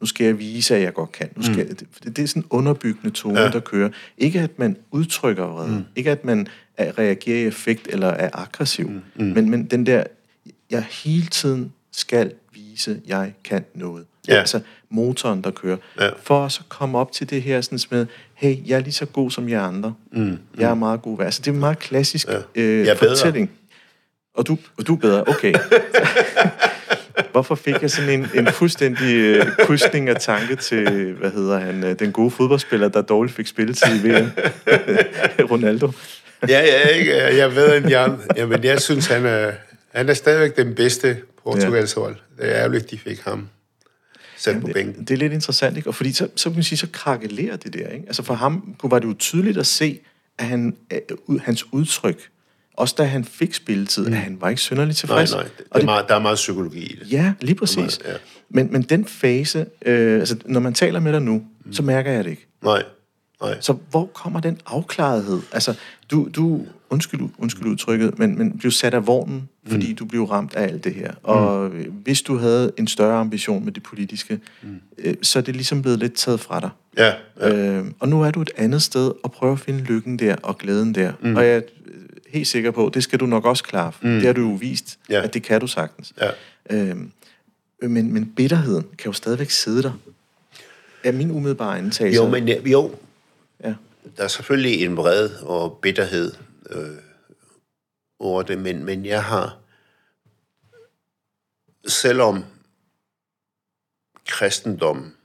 Nu skal jeg vise, at jeg godt kan. Nu skal mm. jeg, det, det, er sådan en underbyggende tone, ja. Ja. der kører. Ikke at man udtrykker vrede. Mm. Ikke at man er, reagerer i effekt eller er aggressiv. Mm. Mm. Men, men den der, jeg hele tiden skal vise, at jeg kan noget. Ja. Altså motoren, der kører. Ja. For at så komme op til det her sådan med, hey, jeg er lige så god som jer andre. Mm. Jeg er meget god. Altså, det er en meget klassisk ja. øh, Jeg bedre. fortælling. Og du, og du er bedre, okay. Hvorfor fik jeg sådan en, en fuldstændig øh, krydsning af tanke til, hvad hedder han, øh, den gode fodboldspiller, der dårligt fik spilletid i VM? Ronaldo. ja, ja ikke? jeg ved en Jan. Jamen, jeg synes, han er, han er stadigvæk den bedste Portugals hold. Det er ærgerligt, de fik ham sat på bænken. Det er lidt interessant, ikke? Og fordi så, så kan man sige, så krakelerer det der, ikke? Altså for ham kunne- var det jo tydeligt at se, at han, øh, hans udtryk også da han fik spilletid, mm. at han var ikke synderligt Nej, tilfreds. nej, det, det og er meget, der er meget psykologi i det. Ja, lige præcis. Ja. Men, men den fase, øh, altså når man taler med dig nu, mm. så mærker jeg det ikke. Nej, nej. Så hvor kommer den afklarethed? Altså, du, du undskyld, undskyld udtrykket, men, men blev sat af vognen, fordi mm. du blev ramt af alt det her. Og mm. hvis du havde en større ambition med det politiske, mm. øh, så er det ligesom blevet lidt taget fra dig. Ja, ja. Øh, og nu er du et andet sted og prøver at finde lykken der og glæden der. Mm. Og jeg er helt sikker på, det skal du nok også klare. Mm. Det har du jo vist, Ja. at det kan du sagtens. Ja. Øh, men, men bitterheden kan jo stadigvæk sidde der. Er min umiddelbare antagelse. Jo, men jo. Der er selvfølgelig en vred og bitterhed øh, over det, men, men jeg har, selvom kristendommen,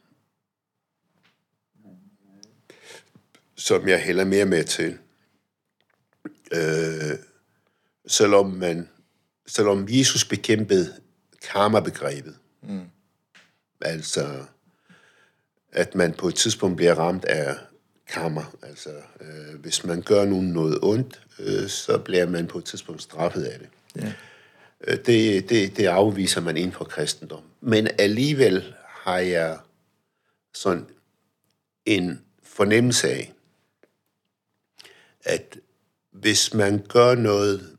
som jeg hælder mere med til, øh, selvom man, selvom Jesus bekæmpede karma-begrebet, mm. altså at man på et tidspunkt bliver ramt af karma. Altså, øh, hvis man gør nogen noget ondt, øh, så bliver man på et tidspunkt straffet af det. Ja. Øh, det, det, det afviser man inden for kristendom. Men alligevel har jeg sådan en fornemmelse af, at hvis man gør noget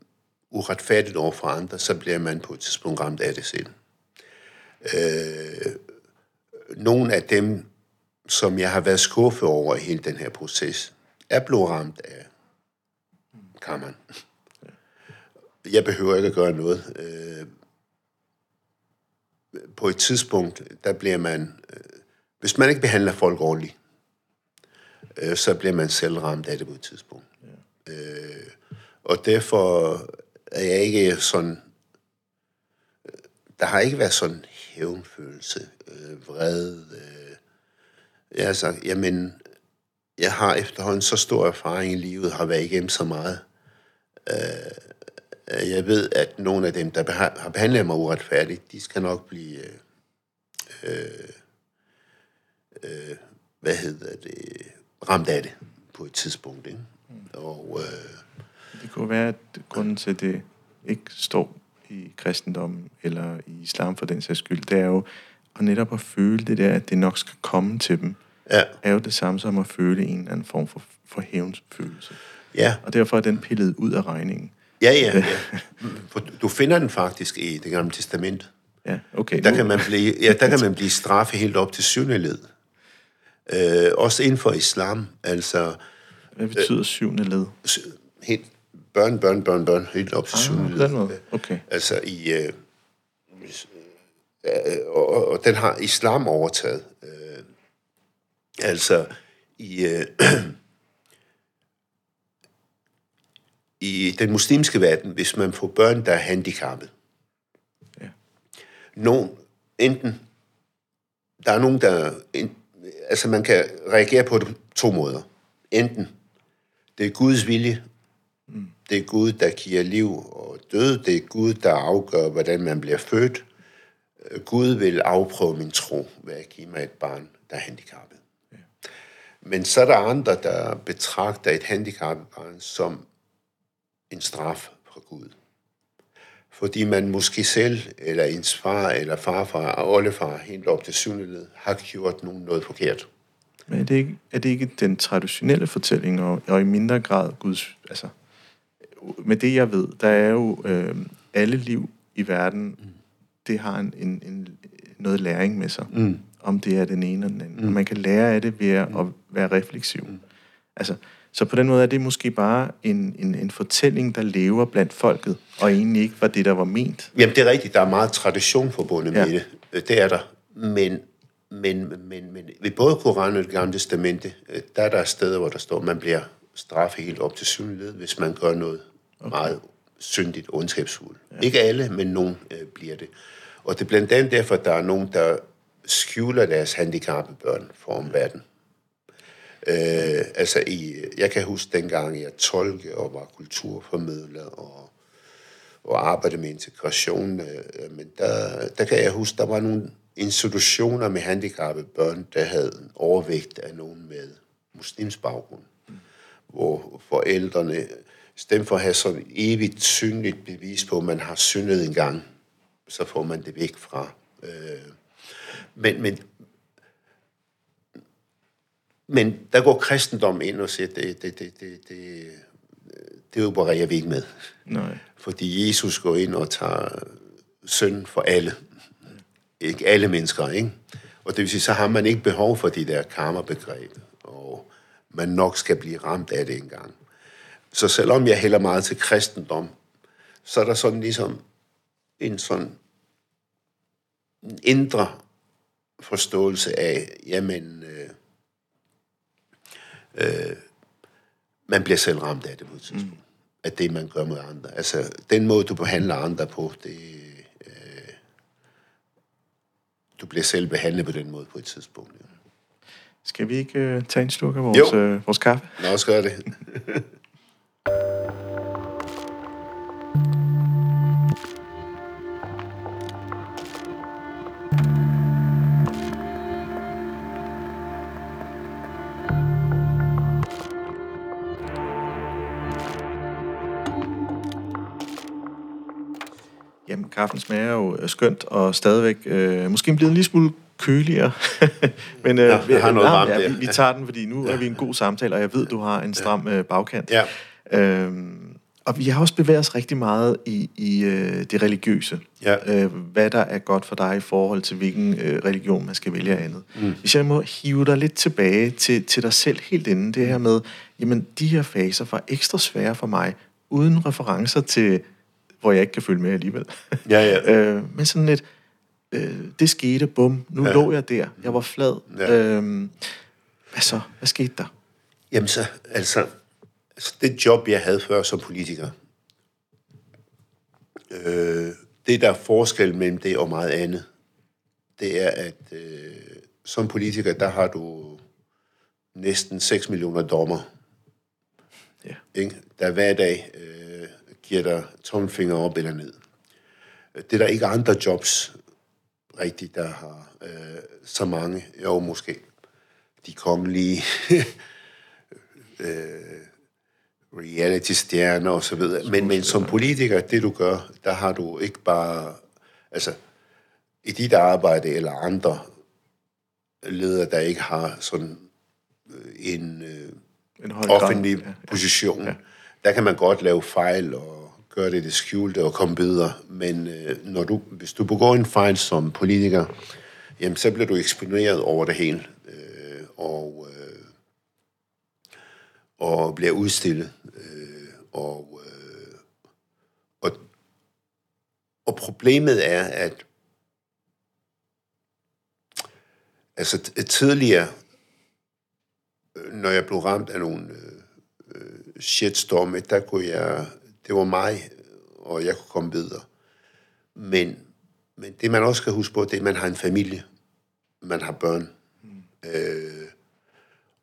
uretfærdigt over for andre, så bliver man på et tidspunkt ramt af det selv. Øh, nogle af dem, som jeg har været skuffet over i hele den her proces, er blevet ramt af kammeren. Jeg behøver ikke at gøre noget. Øh, på et tidspunkt, der bliver man... Øh, hvis man ikke behandler folk ordentligt, øh, så bliver man selv ramt af det på et tidspunkt. Øh, Og derfor er jeg ikke sådan... Der har ikke været sådan hævnfølelse, vrede, vred, øh, jeg har sagt, jamen, jeg har efterhånden så stor erfaring i livet, har været igennem så meget. Øh, jeg ved, at nogle af dem, der beha- har behandlet mig uretfærdigt, de skal nok blive, øh, øh, øh, hvad hedder det, ramt af det på et tidspunkt. Ikke? Og øh, Det kunne være, at grunden til, at det ikke står i kristendommen eller i islam for den sags skyld, det er jo at netop at føle det der, at det nok skal komme til dem, ja, er jo det samme som at føle en eller anden form for, for hævnsfølelse. ja, Og derfor er den pillet ud af regningen. ja, ja, ja. For du finder den faktisk i det gamle testament. Ja, okay. Der nu- kan man blive, ja, der kan man blive straffet helt op til syvende led. Øh, også inden for islam, altså Hvad betyder syvende led? helt børn, børn, børn, børn, helt op til Ah, syvende led. måde. Okay. Altså i... Øh, øh, og, og- og den har islam overtaget. Øh, altså i... Øh, i den muslimske verden, hvis man får børn, der er handicappet. Ja. Nogen, enten, der er nogen, der, en, altså man kan reagere på det to måder. Enten, det er Guds vilje, mm. det er Gud, der giver liv og død, det er Gud, der afgør, hvordan man bliver født. Øh, Gud vil afprøve min tro ved at give mig et barn, der er handicappet. Men så er der andre, der betragter et handicappet barn som en straf fra Gud. Fordi man måske selv, eller ens far, eller farfar, og oldefar, helt op til led, har gjort nogen noget forkert. Men er det ikke, er det ikke den traditionelle fortælling, og, og i mindre grad Guds... Altså, med det jeg ved, der er jo øh, alle liv i verden, det har en, en, en, noget læring med sig. Mm. Om det er den ene eller den anden. Mm. Og man kan lære af det ved at, at være refleksiv. Mm. Altså, så på den måde er det måske bare en, en, en fortælling, der lever blandt folket, og egentlig ikke var det, der var ment. Jamen, det er rigtigt, der er meget tradition forbundet Ja. med det. Øh, Det er der. Men, men, men, men ved både Koranen og det gamle testamente, øh, der er der steder, hvor der står, at man bliver straffet helt op til led, hvis man gør noget okay. meget syndigt, ondskabsfuldt. Ja. Ikke alle, men nogen øh, bliver det. Og det er blandt andet derfor, at der er nogen, der skjuler deres handicappede børn for omverdenen. Øh, altså, i, jeg kan huske dengang, jeg tolke og var kulturformidler og, og arbejdede med integration. Øh, men der, der kan jeg huske, der var nogle institutioner med handicappede børn, der havde en overvægt af nogen med muslims baggrund. Hvor forældrene stedet for at have sådan et evigt synligt bevis på, at man har syndet en gang, så får man det væk fra. Øh, men, men, men der går kristendom ind og siger, det, det, det, det, det, det opererer vi ikke med. Nej. Fordi Jesus går ind og tager synd for alle. Ikke alle mennesker, ikke? Og det vil sige, så har man ikke behov for de der karma-begreb, og man nok skal blive ramt af det engang. Så selvom jeg hælder meget til kristendom, så er der sådan ligesom en sådan en indre forståelse af, jamen, øh, øh, man bliver selv ramt af det på et tidspunkt. Mm. Af det, man gør med andre. Altså, den måde, du behandler andre på, det, øh, du bliver selv behandlet på den måde på et tidspunkt. Ja. Skal vi ikke øh, tage en sluk af vores, Jo. øh, vores kaffe? Lad os gøre det. kaffen smager jo øh, skønt og stadigvæk øh, måske blevet en lille smule køligere. Men øh, Ja, jeg har noget varmt ja, vi, vi tager den, fordi nu er vi en god samtale, og jeg ved, du har en stram øh, bagkant. Ja. Øhm, og vi har også bevæget os rigtig meget i, i øh, det religiøse. Ja. Øh, hvad der er godt for dig i forhold til, hvilken øh, religion man skal vælge andet. Mm. Hvis jeg må hive dig lidt tilbage til, til dig selv helt inden, det her med, jamen de her faser var ekstra svære for mig, uden referencer til, hvor jeg ikke kan følge med alligevel. Ja, ja. øh, men sådan lidt, øh, det skete, bum, nu ja. lå jeg der, jeg var flad. Ja. Øh, hvad så? Hvad skete der? Jamen så, altså, altså, det job, jeg havde før som politiker, øh, det der er forskel mellem det og meget andet, det er, at øh, som politiker, der har du næsten 6 millioner dommer, Ja. ikke? der hver dag øh, giver dig tommelfinger op eller ned. Det er der ikke andre jobs rigtigt, der har øh, så mange. Jo, måske de kongelige reality-stjerner og så videre. Men, men som politiker, det du gør, der har du ikke bare, altså i dit arbejde eller andre ledere, der ikke har sådan øh, en øh, En offentlig Ja. position, der kan man godt lave fejl og gøre det i det skjulte og komme videre. Men øh, når du, hvis du begår en fejl som politiker, jamen så bliver du eksponeret over det hele. Øh, og, øh, og bliver udstillet. Øh, og, øh, og, og problemet er, at altså tidligere, øh, når jeg blev ramt af nogle øh, øh shitstorme, der kunne jeg, det var mig, og jeg kunne komme videre. Men, men det man også skal huske på, det er, at man har en familie. Man har børn. Mm. Øh,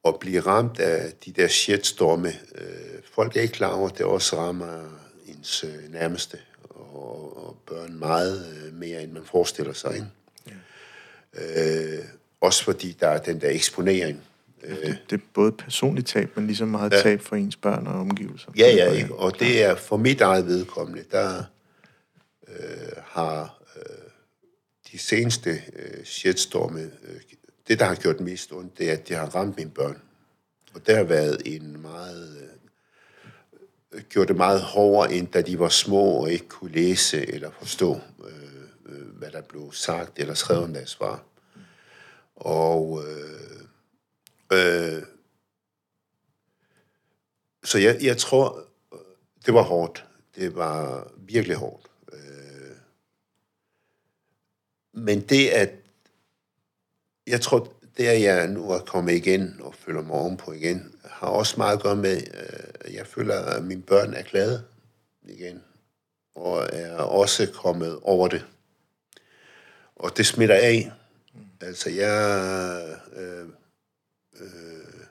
og blive ramt af de der shitstorme, øh, folk er ikke klar over, at det også rammer ens øh, nærmeste og, og børn meget øh, mere, end man forestiller sig. Ikke? Ja. Øh, også fordi der er den der eksponering. Det, det er både personligt tab, men lige så meget ja. tab for ens børn og omgivelser. Ja, ja, ikke? og det er for mit eget vedkommende, der øh, har øh, de seneste øh, shitstorme, øh, det der har gjort mest ondt, det er, at det har ramt mine børn. Og det har været en meget, øh, gjort det meget hårdere, end da de var små og ikke kunne læse eller forstå, øh, øh, hvad der blev sagt eller skrevet om deres far. Og øh, øh, så jeg, jeg tror, det var hårdt. Det var virkelig hårdt. Øh, men det, at jeg tror, det at jeg nu er kommet igen og føler mig ovenpå igen, har også meget at gøre med, øh, at jeg føler, at mine børn er glade igen. Og er også kommet over det. Og det smitter af. Altså, jeg... Øh, øh,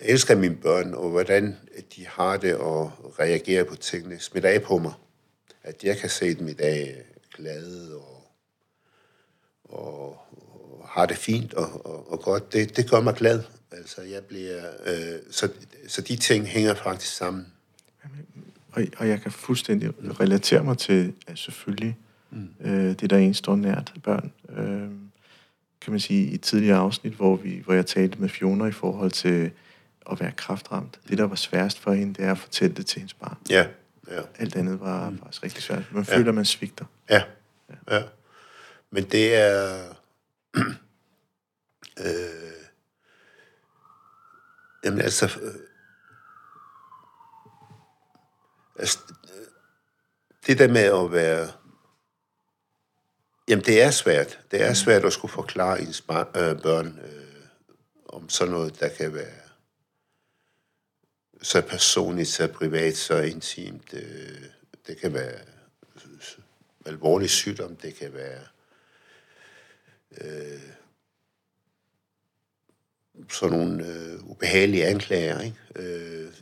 jeg elsker mine børn, og hvordan de har det og reagerer på tingene, smitter af på mig. At jeg kan se dem i dag glade og, og, og har det fint og, og, og godt, det, det gør mig glad. Altså, jeg bliver, øh, så, så de ting hænger faktisk sammen. Og, og jeg kan fuldstændig relatere mig til, at selvfølgelig, mm. øh, det der en står nært børn. Kan man sige, i et tidligere afsnit, hvor, vi, hvor jeg talte med Fiona i forhold til at være kraftramt. Det, der var sværest for hende, det er at fortælle det til hendes barn. Ja, ja. Alt andet var mm. faktisk rigtig svært. Man føler, at man svigter. Ja, ja. Men det er... øh, jamen altså... Øh, altså... Det der med at være... Jamen, det er svært. Det er svært at skulle forklare ens øh, børn øh, om sådan noget, der kan være så personligt, så privat, så intimt. Øh, det kan være alvorlig sygdom, det kan være øh, sådan nogle øh, ubehagelige anklager. Ikke? Øh,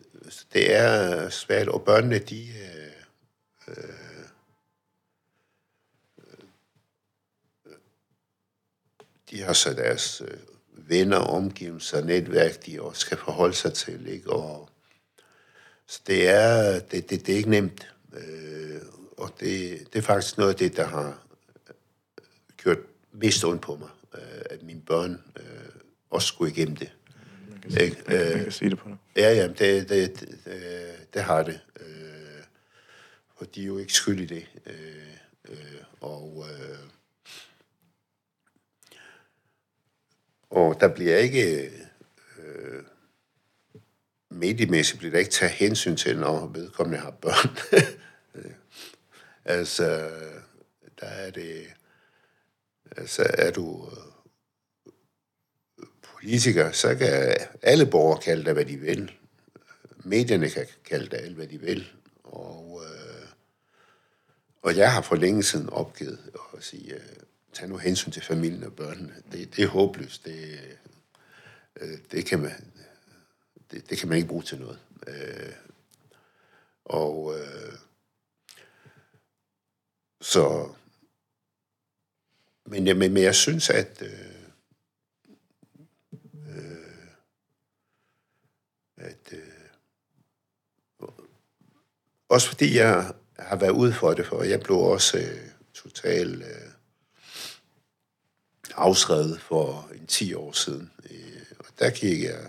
det er svært, og børnene, de, øh, de har så deres øh, venner, omgivelser, netværk, de også skal forholde sig til. Ikke? Og, så det er, det, det, det er ikke nemt. Øh, og det, det er faktisk noget af det, der har gjort mest ondt på mig, øh, at mine børn øh, også skulle igennem det. Man kan, se, man, man kan øh, se det på dig. Ja, ja, det, det, det, det, det har det. Øh, og de er jo ikke skyld i det. Øh, øh, og, øh, og der bliver ikke... Øh, mediemæssigt bliver der ikke taget hensyn til, når vedkommende har børn. altså, der er det Altså, er du øh, politiker, så kan alle borgere kalde dig, hvad de vil. Medierne kan kalde dig alt, hvad de vil. Og, øh, og jeg har for længe siden opgivet at sige, øh, tag nu hensyn til familien og børnene. Det, det er håbløst. Det, øh, det, kan man, det, det kan man ikke bruge til noget. Øh, og øh, så men, men, men jeg synes, at... Øh, øh, at øh, også fordi jeg har været ude for det, for jeg blev også øh, totalt øh, afskrevet for en 10 år siden. Øh, og der gik jeg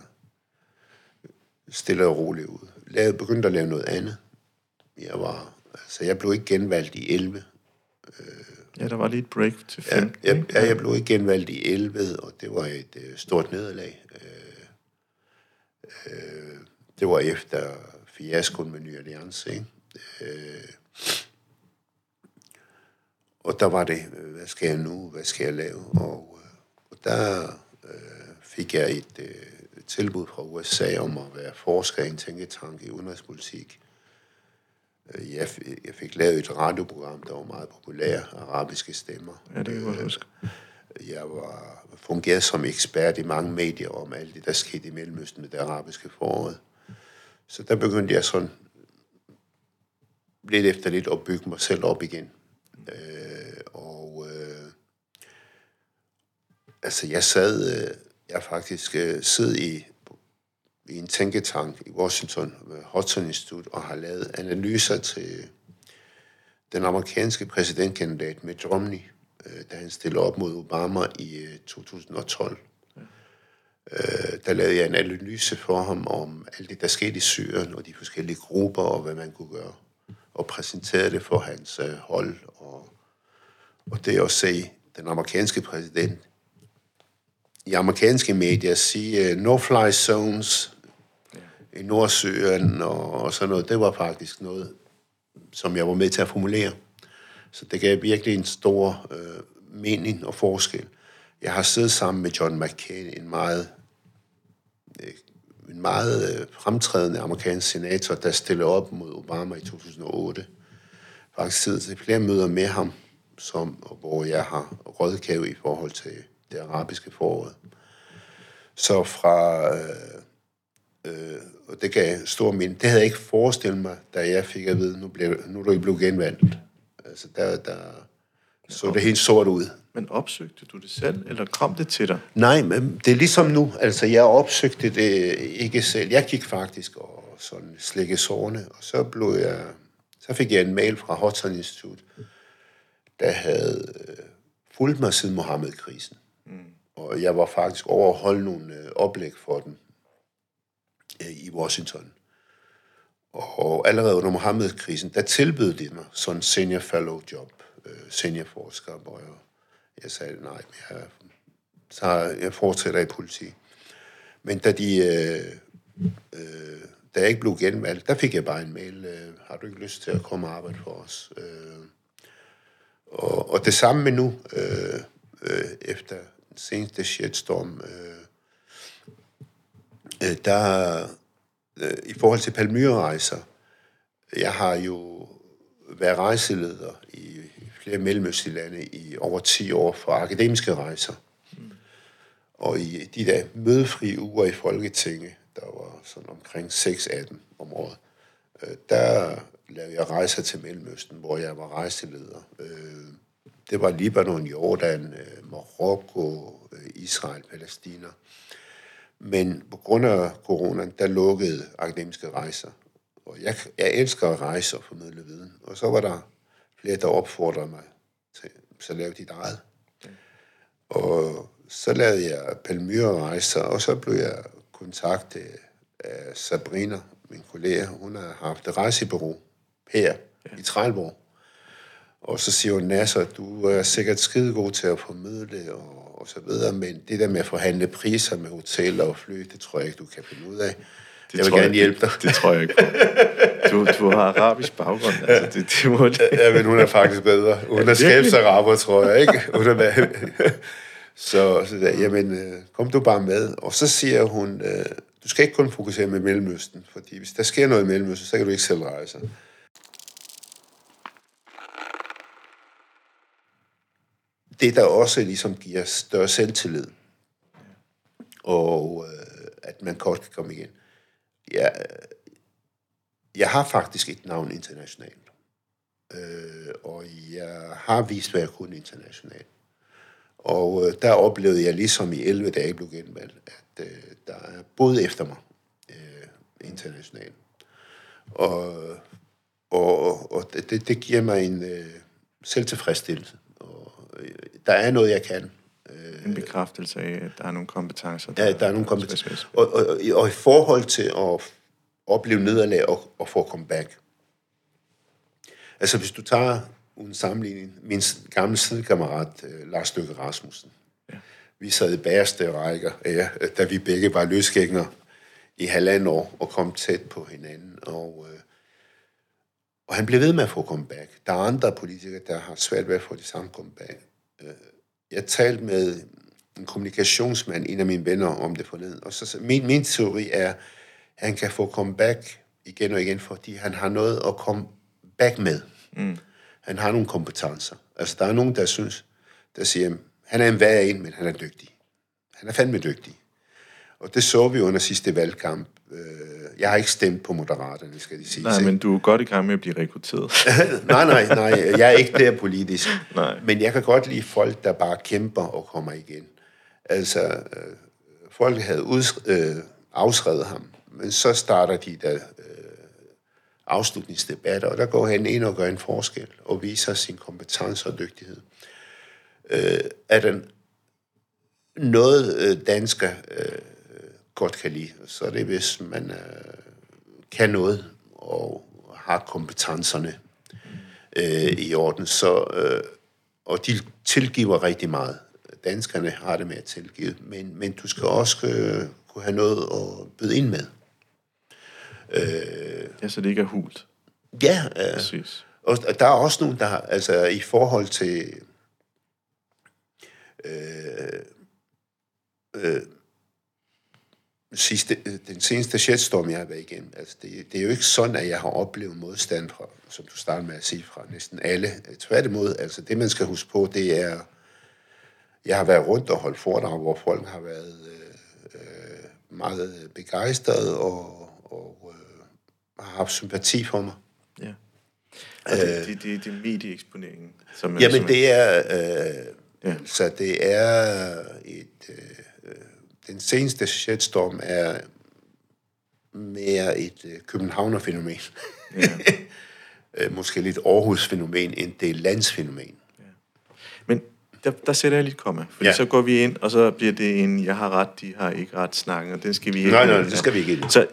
stille og roligt ud. Jeg begyndte at lave noget andet. Jeg var, altså jeg blev ikke genvalgt i 11. Øh, Ja, der var lige et break til 15. Ja, jeg, ja, jeg blev ikke genvalgt i 11, og det var et øh, stort nederlag. Øh, øh, det var efter fiaskoen med Ny Alliance, ikke? Øh, og der var det, øh, hvad skal jeg nu, hvad skal jeg lave? Og, øh, og der øh, fik jeg et øh, tilbud fra USA om at være forsker i en tænketank i udenrigspolitik. Øh, jeg, jeg fik lavet et radioprogram, der var meget populært, arabiske stemmer. Ja, det kan jeg huske. Jeg var fungeret som ekspert i mange medier om alt det, der skete i Mellemøsten med det arabiske foråret. Så der begyndte jeg sådan lidt efter lidt at bygge mig selv op igen. Øh, og øh, altså jeg sad, øh, jeg faktisk øh, sidder i i en tænketank i Washington, øh, Hudson Institute, og har lavet analyser til den amerikanske præsidentkandidat Mitt Romney, øh, da han stillede op mod Obama i øh, 2012. Øh, der lavede jeg en analyse for ham om alt det, der skete i Syrien, og de forskellige grupper, og hvad man kunne gøre, og præsenterede det for hans øh, hold. Og, og det at se den amerikanske præsident i amerikanske medier sige øh, no-fly zones, i Nordsøen og, og sådan noget, det var faktisk noget, som jeg var med til at formulere. Så det gav virkelig en stor øh, mening og forskel. Jeg har siddet sammen med John McCain, en meget, øh, en meget øh, fremtrædende amerikansk senator, der stillede op mod Obama i 2008. Faktisk siddet til flere møder med ham, som, hvor jeg har rådgave i forhold til det arabiske forår. Så fra øh, Øh, og det gav stor mind. Det havde jeg ikke forestillet mig, da jeg fik at vide, nu, blev, nu er du ikke blevet genvalgt. Altså, der, der så det helt sort ud. Men opsøgte du det selv, eller kom det til dig? Nej, men det er ligesom nu. Altså, jeg opsøgte det ikke selv. Jeg gik faktisk og sådan slikke sårene, og så blev jeg... Så fik jeg en mail fra Hudson Institute, der havde øh, fulgt mig siden Mohammed-krisen. Mm. Og jeg var faktisk over at holde nogle øh, oplæg for dem øh, i Washington. Og allerede under Mohammed-krisen, der tilbød de mig sådan en senior fellow job, øh, senior forsker, hvor jeg, jeg sagde nej, jeg, så jeg fortsætter i politi. Men da de, øh, øh, da jeg ikke blev genvalgt, der fik jeg bare en mail, øh, har du ikke lyst til at komme og arbejde for os? Øh, og, og det samme med nu, øh, øh, efter den seneste shitstorm, øh, øh, der øh, i forhold til Palmyra-rejser, jeg har jo været rejseleder i flere mellemøstlige lande i over 10 år for akademiske rejser. Mm. Og i de der mødefri uger i Folketinget, der var sådan omkring 6-18 om året, øh, der lavede jeg rejser til Mellemøsten, hvor jeg var rejseleder. Øh, det var Libanon, Jordan, øh, Marokko, øh, Israel, Palæstina. Men på grund af corona, der lukkede akademiske rejser. Og jeg, jeg elsker at rejse og formidle viden. Og så var der flere, der opfordrede mig til, så lavede dit eget. Og så lavede jeg Palmyra-rejser, og så blev jeg kontaktet af Sabrina, min kollega. Hun har haft et rejsebureau her ja. i Trælborg. Og så siger hun, Nasser, du er sikkert skide god til at formidle og, og så videre, men det der med at forhandle priser med hoteller og fly, det tror jeg ikke, du kan finde ud af. Det jeg vil gerne jeg, hjælpe dig. Det, det tror jeg ikke. Du, du har arabisk baggrund, altså det, det må det. Ja, men hun er faktisk bedre. Hun er skabsaraber, tror jeg, ikke? Hun er så, så der, jamen, øh, kom du bare med. Og så siger hun, øh, du skal ikke kun fokusere med Mellemøsten, fordi hvis der sker noget i Mellemøsten, så kan du ikke selv rejse. det, der også ligesom giver større selvtillid, og øh, at man kort kan komme igen. Ja, jeg har faktisk et navn internationalt, øh, og jeg har vist, hvad jeg kunne internationalt. Og øh, der oplevede jeg ligesom i 11 dage, blev genvalgt, at øh, der er både efter mig øh, internationalt. Og, og, og det, det giver mig en øh, selvtilfredsstillelse der er noget, jeg kan. En bekræftelse af, at der er nogle kompetencer. Der, ja, der er nogle kompetencer. Og, og, og i forhold til at opleve nederlag og, og få comeback. Altså, hvis du tager en sammenligning, min gamle sidekammerat, øh, Lars Løkke Rasmussen, ja. vi sad i bagerste rækker, ja, da vi begge var løsgængere i halvandet år og kom tæt på hinanden. Og, øh, og han blev ved med at få comeback. Der er andre politikere, der har svært ved at få det samme comeback. Øh, jeg talte med en kommunikationsmand, en af mine venner, om det forleden, og så min, min teori er, han kan få comeback igen og igen, fordi han har noget at komme back med. Mm. Han har nogle kompetencer. Altså, der er nogen, der synes, der siger, han er en værre en, men han er dygtig. Han er fandme dygtig. Og det så vi under sidste valgkamp. Øh, jeg har ikke stemt på Moderaterne, skal de sige. Nej, men du er godt i gang med at blive rekrutteret. nej, nej, nej. Jeg er ikke der politisk. Nej. Men jeg kan godt lide folk, der bare kæmper og kommer igen. Altså, øh, folk havde udsk- øh, afskrevet ham, men så starter de der øh, afslutningsdebatter, og der går han ind og gør en forskel og viser sin kompetence og dygtighed. Øh, er den noget øh, dansker øh, godt kan lide, så er det, hvis man øh, kan noget og har kompetencerne øh, i orden. Så, øh, og de tilgiver rigtig meget. Danskerne har det med at tilgive, men, men du skal også øh, kunne have noget at byde ind med. Øh, ja, så det ikke er hult. Ja, øh, Præcis. og der er også nogen, der altså i forhold til øh, øh, sidste, den seneste shitstorm, jeg har været igennem, altså det, det er jo ikke sådan, at jeg har oplevet modstand fra, som du starter med at sige, fra næsten alle. Tværtimod, altså det man skal huske på, det er, jeg har været rundt og holdt foredrag, hvor folk har været øh, øh meget begejstrede og, og øh, har haft sympati for mig. Ja. Og det, øh, det, det, det er medieeksponeringen. Som jamen, som det er... Øh, Ja. Så det er et... Øh, den seneste shitstorm er mere et øh, københavner-fænomen. Ja. Øh, Måske lidt Aarhus-fænomen, end det er landsfænomen. Men der, der sætter jeg lidt komma, fordi ja. Ja. så går vi ind, og så bliver det en, jeg har ret, de har ikke ret snakken, og den skal vi ikke... Nej, nej, det skal vi ikke ind. Så,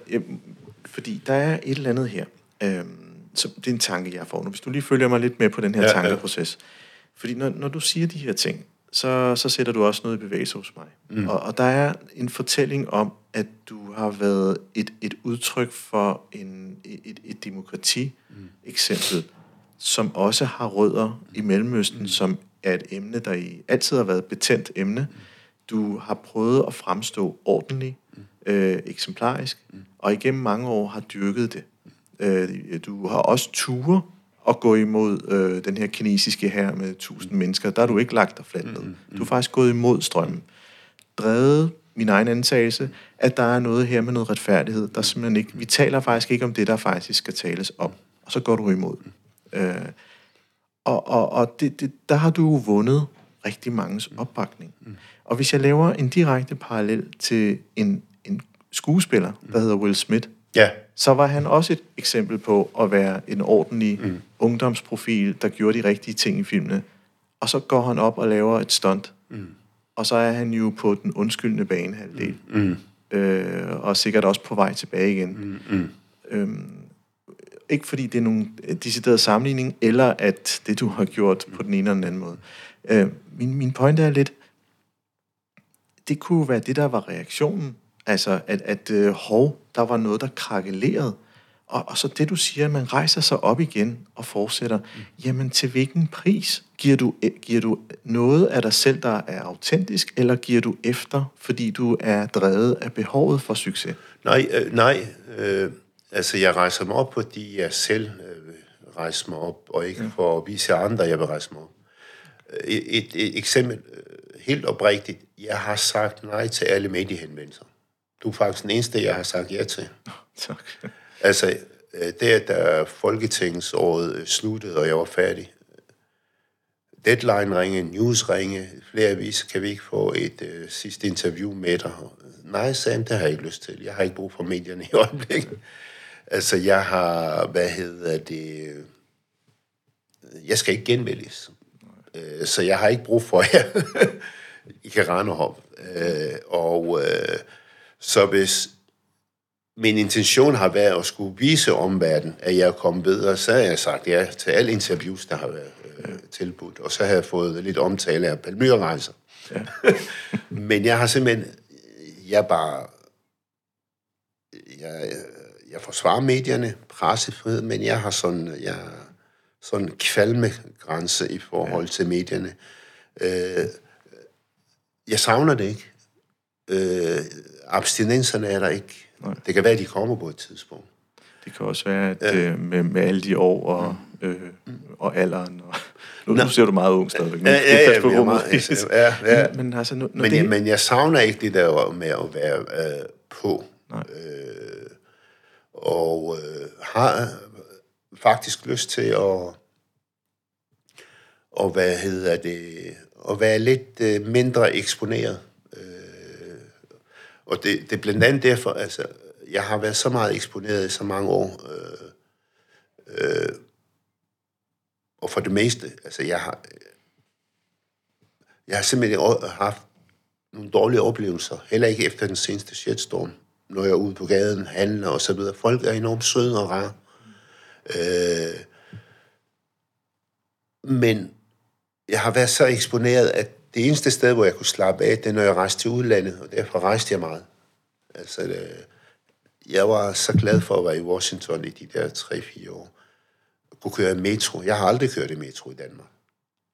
fordi der er et eller andet her, øhm, så det er en tanke, jeg får nu. Hvis du lige følger mig lidt med på den her ja, Ja, ja. tankeproces. Fordi når, når du siger de her ting, så, så sætter du også noget i bevægelse hos mig. Mm. Og, og der er en fortælling om, at du har været et, et udtryk for en, et, et demokrati-eksempel, som også har rødder i Mellemøsten, mm. som er et emne, der i altid har været et betændt emne. Du har prøvet at fremstå ordentligt, øh, eksemplarisk, og igennem mange år har dyrket det. Øh, du har også ture at gå imod øh, den her kinesiske her med tusind mennesker. Der har du ikke lagt dig fladt ned. Du har faktisk gået imod strømmen. Drevet min egen antagelse, at der er noget her med noget retfærdighed, der simpelthen ikke... Vi taler faktisk ikke om det, der faktisk skal tales om. Og så går du imod. Øh, og og, og det, det, der har du jo vundet rigtig manges opbakning. Og hvis jeg laver en direkte parallel til en, en skuespiller, der hedder Will Smith, Ja, så var han også et eksempel på at være en ordentlig mm. ungdomsprofil, der gjorde de rigtige ting i filmene. Og så går han op og laver et stunt. Mm. Og så er han jo på den undskyldende banehalvdel. Mm. Øh, og sikkert også på vej tilbage igen. Mm. Øhm, ikke fordi det er nogen decideret sammenligning, eller at det, du har gjort på den ene eller den anden måde. Øh, min, min pointe er lidt, det kunne være det, der var reaktionen. Altså, at, at øh, hov, der var noget, der krakelerede. Og, og så det, du siger, at man rejser sig op igen og fortsætter. Mm. Jamen, til hvilken pris? Giver du, øh, giver du noget af dig selv, der er autentisk, eller giver du efter, fordi du er drevet af behovet for succes? nej, øh, nej. Øh, altså, jeg rejser mig op, fordi jeg selv øh, vil rejse mig op, og ikke ja. for at vise andre, jeg vil rejse mig op. Øh, Et, et, et eksempel, øh, helt oprigtigt. Jeg har sagt nej til alle mediehenvendelser. Du er faktisk den eneste, jeg har sagt ja til. Tak. Altså, øh, det da Folketingsåret sluttede, og jeg var færdig, Deadline ringe, News ringe, flere aviser, kan vi ikke få et øh, sidste interview med dig? Nej, Sam, det har jeg ikke lyst til. Jeg har ikke brug for medierne i øjeblikket. Altså, jeg har, hvad hedder det, jeg skal ikke genvælges. Øh, så jeg har ikke brug for jer. I kan rende. Øh, og øh, så hvis min intention har været at skulle vise omverdenen, at jeg er kommet videre, så har jeg sagt ja til alle interviews, der har været øh, tilbudt. Og så har jeg fået lidt omtale af Palmyrerejser. Ja. Men jeg har simpelthen, jeg bare, jeg, jeg forsvarer medierne, pressefrihed, men jeg har sådan, jeg, sådan kvalmegrænse i forhold til medierne. Øh, jeg savner det ikke. Øh, abstinenserne er der ikke. Nej. Det kan være, at de kommer på et tidspunkt. Det kan også være, at øh, med, med alle de år og, øh, og alderen. Og, nu, nu ser du meget ung stadigvæk. Ja, ja, ja, ja, meget, altså, ja, ja. Men, men, altså, nu, når men, det, jeg, men jeg savner ikke det der med at være øh, på. Nej. Øh, og øh, har faktisk lyst til at, og hvad hedder det, at være lidt øh, mindre eksponeret. Øh, og det, det er blandt andet derfor, altså, jeg har været så meget eksponeret i så mange år. Øh, øh, og for det meste, altså jeg har, jeg har simpelthen haft nogle dårlige oplevelser, heller ikke efter den seneste shitstorm, når jeg er ude på gaden, handler og så videre. Folk er enormt søde og rare. Øh, men jeg har været så eksponeret, at det eneste sted, hvor jeg kunne slappe af, det er, når jeg rejste til udlandet, og derfor rejste jeg meget. Altså, det, jeg var så glad for at være i Washington i de der 3-4 år. Jeg kunne køre metro. Jeg har aldrig kørt i metro i Danmark.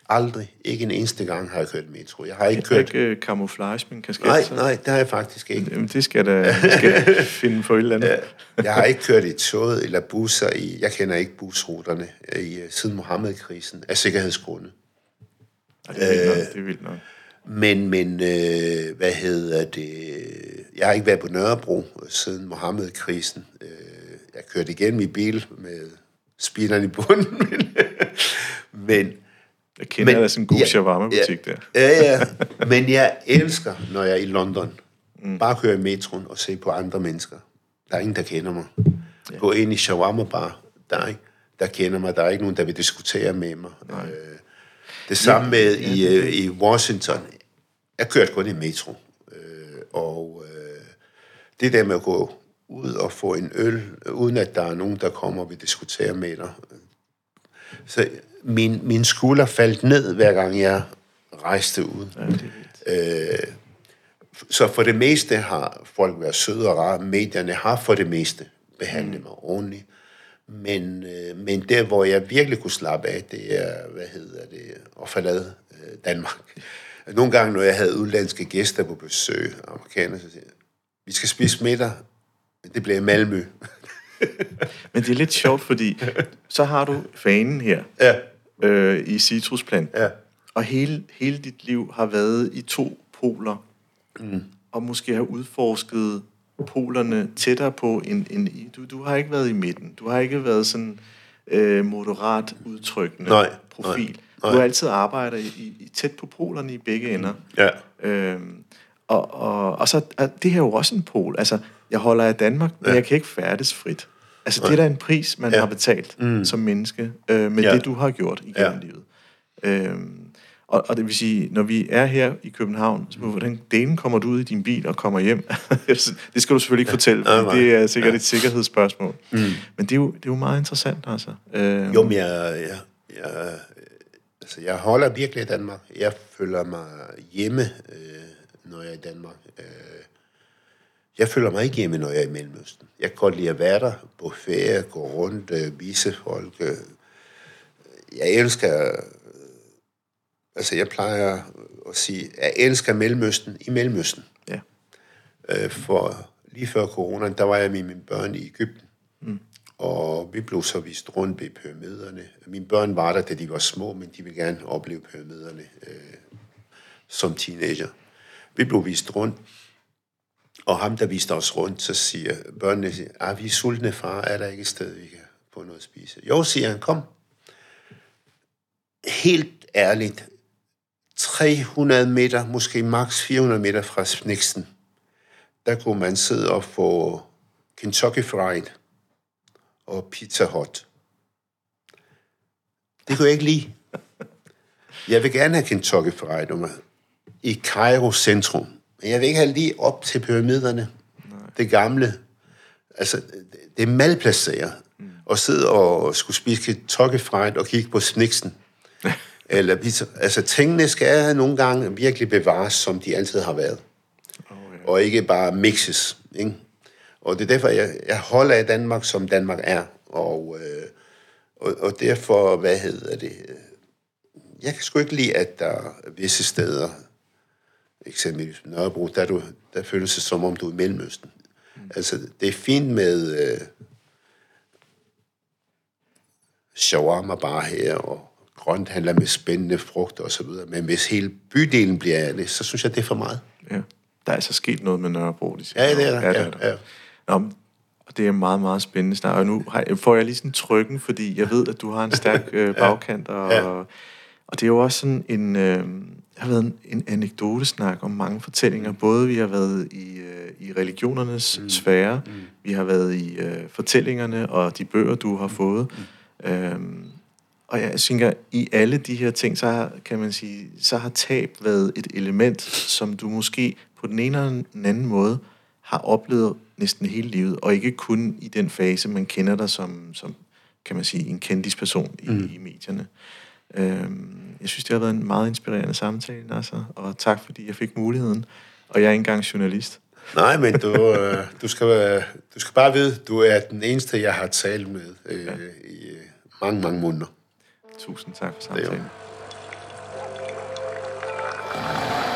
Aldrig. Ikke en eneste gang har jeg kørt metro. Jeg har ikke kørt... ikke øh, camouflage, men kasket. Nej, så- nej, det har jeg faktisk ikke. Jamen, det skal da skal finde på et eller andet. Jeg har ikke kørt i toget eller busser i... Jeg kender ikke busruterne i, øh, siden Mohammed-krisen af sikkerhedsgrunde. Ej, det, er vildt nok, det er vildt nok. Men, men øh, hvad hedder det? Jeg har ikke været på Nørrebro siden Mohammed-krisen. Øh, jeg kørte igen i bil med speederen i bunden. men, men Jeg kender Men- da sådan en god ja, shawarma-butik ja. der. Ja, ja. Men jeg elsker, når jeg er i London, mm. bare køre i metroen og se på andre mennesker. Der er ingen, der kender mig. Ja. Gå ind i shawarma bar, der er ikke, der kender mig. Der er ikke nogen, der vil diskutere med mig. Øh, det samme med i, øh, i Washington. Jeg kørte kun i metro. Øh, og øh, det der med at gå ud og få en øl, uden at der er nogen, der kommer og vil diskutere med dig. Så min, min skulder faldt ned, hver gang jeg rejste ud. Ja, det er. Øh, så for det meste har folk været søde og rare. Medierne har for det meste behandlet mig ordentligt. Men, øh, men der, hvor jeg virkelig kunne slappe af, det er, hvad hedder det, at forlade øh, Danmark. Nogle gange, når jeg havde udlandske gæster på besøg, amerikanere, så siger jeg, vi skal spise middag, men det bliver i Malmø. Men det er lidt sjovt, fordi så har du fanen her ja, øh, i Citrusplant, ja. og hele, hele dit liv har været i to poler, mm. og måske har udforsket polerne tættere på end i. Du, du har ikke været i midten. Du har ikke været sådan øh, moderat udtrykkende Nej, profil. nej, nej. Du har altid arbejdet i, i, tæt på polerne i begge ender. ja. Øhm, og, og, og så er det her jo også en pol. Altså, jeg holder af Danmark, men jeg kan ikke færdes frit. Altså, det er da en pris, man ja. har betalt mm. som menneske øh, med Ja. ja. det, du har gjort igennem Ja. livet. Øhm, og, og det vil sige, når vi er her i København, så hvordan delen kommer du ud i din bil og kommer hjem? det skal du selvfølgelig ikke fortælle, nej. det er sikkert et sikkerhedsspørgsmål. Mm. Men det er, jo, det er jo meget interessant, altså. Øhm, Jo, men jeg, jeg, jeg, altså, jeg holder virkelig af Danmark. Jeg føler mig hjemme, øh, når jeg er i Danmark. Øh, jeg føler mig ikke hjemme, når jeg er i Mellemøsten. Jeg kan godt lide at være der på ferie, gå rundt, øh, vise folk. Øh. Jeg elsker... Øh, altså, jeg plejer at sige, jeg elsker Mellemøsten i Mellemøsten. ja. For lige før corona, der var jeg med mine børn i Ægypten. Mm. Og vi blev så vist rundt ved pyramiderne. Mine børn var der, da de var små, men de ville gerne opleve pyramiderne øh, som teenager. Vi blev vist rundt, og ham, der viste os rundt, så siger børnene, ah, vi er sultne, far, er der ikke et sted, vi kan få noget at spise? Jo, siger han, kom. Helt ærligt, 300 meter, måske maks 400 meter fra Sniksen, der kunne man sidde og få Kentucky Fried og Pizza Hut. Det kunne jeg ikke lide. Jeg vil gerne have Kentucky Fried nummer i Cairo centrum. Men jeg vil ikke have lige op til pyramiderne. Nej. Det gamle. Altså, det- er malplaceret. Mm. Og sidde og skulle spise Fried og kigge på Sniksen. Eller pizza. Altså, tingene skal nogle gange virkelig bevares, som de altid har været. Oh, ja. Og ikke bare mixes. Ikke? Og det er derfor, jeg, jeg holder af Danmark, som Danmark er. Og, øh, og, og derfor, hvad hedder det... Jeg kan sgu ikke lide, at der er visse steder, eksempelvis Nørrebro, der, er du, der føles det som om, du er i Mellemøsten. Mm. Altså, det er fint med øh, shawarma bare her, og grønthandler med spændende frugter og så videre. Men hvis hele bydelen bliver af det, så synes jeg, det er for meget. ja. Der er altså sket noget med Nørrebro. De siger. Ja, det er der. Ja, det Ja, er der. ja. Nå, men- og det er meget, meget spændende snak. Og nu får jeg lige sådan trykken, fordi jeg ved, at du har en stærk øh, bagkant. Og, Ja. Og det er jo også sådan en... Øh, har været en, en anekdotesnak om mange fortællinger. Både vi har været i, øh, i religionernes mm. sfære, mm. vi har været i øh, fortællingerne og de bøger, du har fået. Mm. Øhm, og jeg tænker, i alle de her ting, så har, kan man sige, så har tab været et element, som du måske på den ene eller den anden måde har oplevet næsten hele livet, og ikke kun i den fase, man kender dig som, som kan man sige, en kendisperson i, mm. i medierne. Øhm, jeg synes, det har været en meget inspirerende samtale, altså, og tak, fordi jeg fik muligheden. Og jeg er ikke engang journalist. Nej, men du, øh, du, skal, øh, du skal bare vide, du er den eneste, jeg har talt med øh, ja. i øh, mange, mange måneder. Tusind tak for er jo- samtalen. Du har lyttet